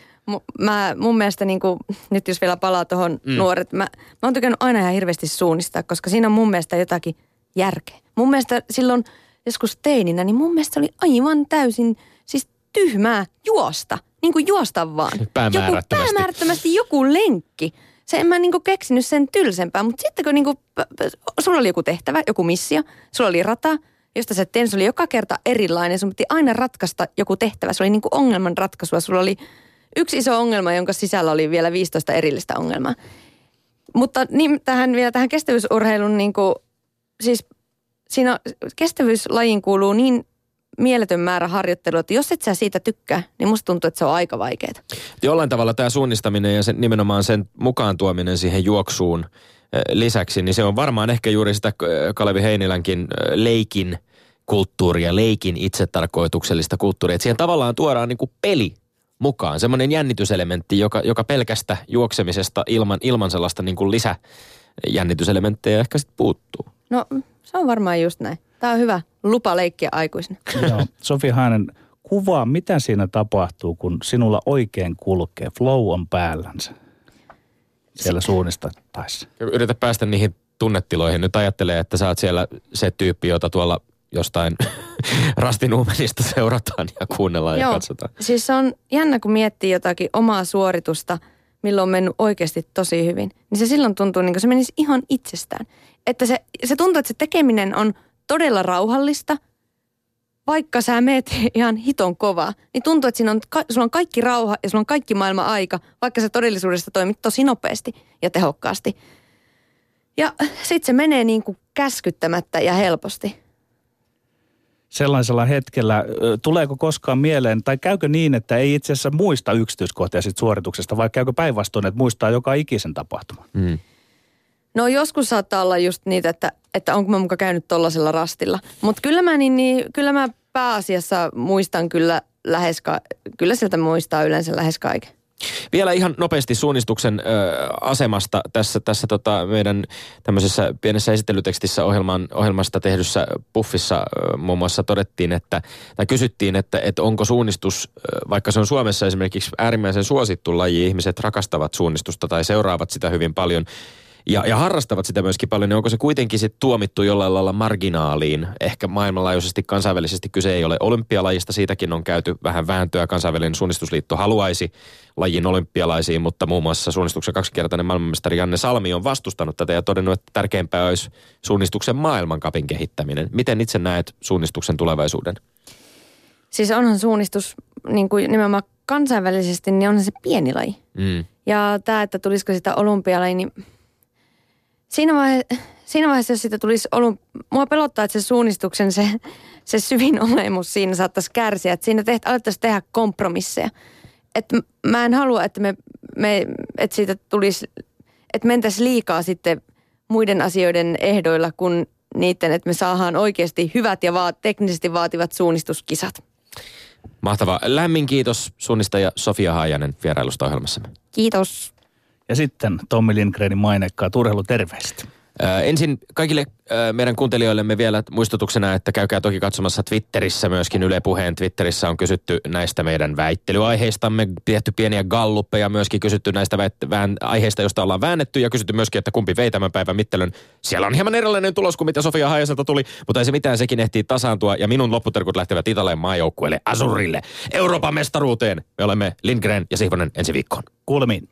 mä, mun mielestä niin kuin, nyt jos vielä palaa tuohon mm. nuoret, mä, mä oon tykännyt aina ihan hirveästi suunnistaa, koska siinä on mun mielestä jotakin järkeä. Mun mielestä silloin joskus teininä, niin mun mielestä oli aivan täysin siis tyhmää juosta. Niin kuin juosta vaan. Päämäärättömästi. Joku, päämäärättömästi joku lenkki. Se en mä niinku keksinyt sen tylsempää, mutta sitten kun niinku, sulla oli joku tehtävä, joku missio, sulla oli rata, josta se oli joka kerta erilainen. Sun piti aina ratkaista joku tehtävä. Se oli niinku ongelman ratkaisua. Sulla oli yksi iso ongelma, jonka sisällä oli vielä 15 erillistä ongelmaa. Mutta niin, tähän, vielä tähän kestävyysurheilun, niin kuin, siis siinä kestävyyslajiin kuuluu niin mieletön määrä harjoittelua, että jos et sä siitä tykkää, niin musta tuntuu, että se on aika vaikeaa. Jollain tavalla tämä suunnistaminen ja sen, nimenomaan sen mukaan tuominen siihen juoksuun eh, lisäksi, niin se on varmaan ehkä juuri sitä eh, Kalevi Heinilänkin eh, leikin kulttuuria, leikin itsetarkoituksellista kulttuuria. Että siihen tavallaan tuodaan niin kuin peli mukaan, semmoinen jännityselementti, joka, joka pelkästä juoksemisesta ilman, ilman sellaista niin kuin lisäjännityselementtejä ehkä sitten puuttuu. No se on varmaan just näin. Tämä on hyvä lupa leikkiä aikuisena. Joo. Sofi Hainen, kuvaa, mitä siinä tapahtuu, kun sinulla oikein kulkee, flow on päällänsä siellä suunnistettaessa. Yritä päästä niihin tunnetiloihin. Nyt ajattelee, että sä oot siellä se tyyppi, jota tuolla jostain Rastin uumenista seurataan ja kuunnellaan ja Joo. katsotaan. Siis se on jännä, kun miettii jotakin omaa suoritusta, milloin on mennyt oikeasti tosi hyvin. Niin se silloin tuntuu niin kuin se menisi ihan itsestään. Että se, se tuntuu, että se tekeminen on todella rauhallista, vaikka sä meet ihan hiton kovaa, niin tuntuu, että siinä on, ka- sulla on kaikki rauha ja sulla on kaikki maailman aika, vaikka sä todellisuudessa toimit tosi nopeasti ja tehokkaasti. Ja sitten se menee niin kuin käskyttämättä ja helposti. Sellaisella hetkellä, tuleeko koskaan mieleen, tai käykö niin, että ei itse asiassa muista yksityiskohtia siitä suorituksesta, vai käykö päinvastoin, että muistaa joka ikisen tapahtuman? Mm. No joskus saattaa olla just niitä, että, että onko mä muka käynyt tollasella rastilla. Mutta kyllä mä, niin, niin, kyllä mä pääasiassa muistan kyllä lähes, ka- kyllä sieltä muistaa yleensä lähes kaiken. Vielä ihan nopeasti suunnistuksen ö, asemasta tässä, tässä tota meidän tämmöisessä pienessä esittelytekstissä ohjelman, ohjelmasta tehdyssä puffissa ö, muun muassa todettiin, että, tai kysyttiin, että, että onko suunnistus, ö, vaikka se on Suomessa esimerkiksi äärimmäisen suosittu laji, ihmiset rakastavat suunnistusta tai seuraavat sitä hyvin paljon, ja, ja harrastavat sitä myöskin paljon, niin onko se kuitenkin sitten tuomittu jollain lailla marginaaliin? Ehkä maailmanlaajuisesti kansainvälisesti kyse ei ole olympialajista, siitäkin on käyty vähän vääntöä. Kansainvälinen suunnistusliitto haluaisi lajin olympialaisiin, mutta muun muassa suunnistuksen kaksikertainen maailmanmestari Janne Salmi on vastustanut tätä ja todennut, että tärkeämpää olisi suunnistuksen maailmankapin kehittäminen. Miten itse näet suunnistuksen tulevaisuuden? Siis onhan suunnistus niin kuin nimenomaan kansainvälisesti, niin onhan se pieni laji. Mm. Ja tämä, että tulisiko sitä olympialaji, niin siinä, vaihe, siinä vaiheessa, jos siitä tulisi olymp... Mua pelottaa, että se suunnistuksen se, se syvin olemus siinä saattaisi kärsiä. Että siinä teht, alettaisiin tehdä kompromisseja. Että mä en halua, että, me, me, että siitä tulisi, että mentäisiin liikaa sitten muiden asioiden ehdoilla kuin niiden, että me saadaan oikeasti hyvät ja vaat, teknisesti vaativat suunnistuskisat. Mahtavaa. Lämmin kiitos suunnistaja Sofia Haajanen vierailusta ohjelmassamme. Kiitos. Ja sitten Tommi Lindgrenin mainekkaat urheiluterveiset. Ö, ensin kaikille meidän kuuntelijoillemme vielä muistutuksena, että käykää toki katsomassa Twitterissä myöskin Yle Puheen Twitterissä on kysytty näistä meidän väittelyaiheistamme, tehty pieniä galluppeja, myöskin kysytty näistä väit- vään, aiheista, joista ollaan väännetty ja kysytty myöskin, että kumpi vei tämän päivän mittelön. Siellä on hieman erilainen tulos kuin mitä Sofia Haajaselta tuli, mutta ei se mitään, sekin ehtii tasaantua ja minun lopputerkut lähtevät Italian maajoukkueelle Azurille, Euroopan mestaruuteen. Me olemme Lindgren ja Sihvonen ensi viikkoon. Kuulemiin.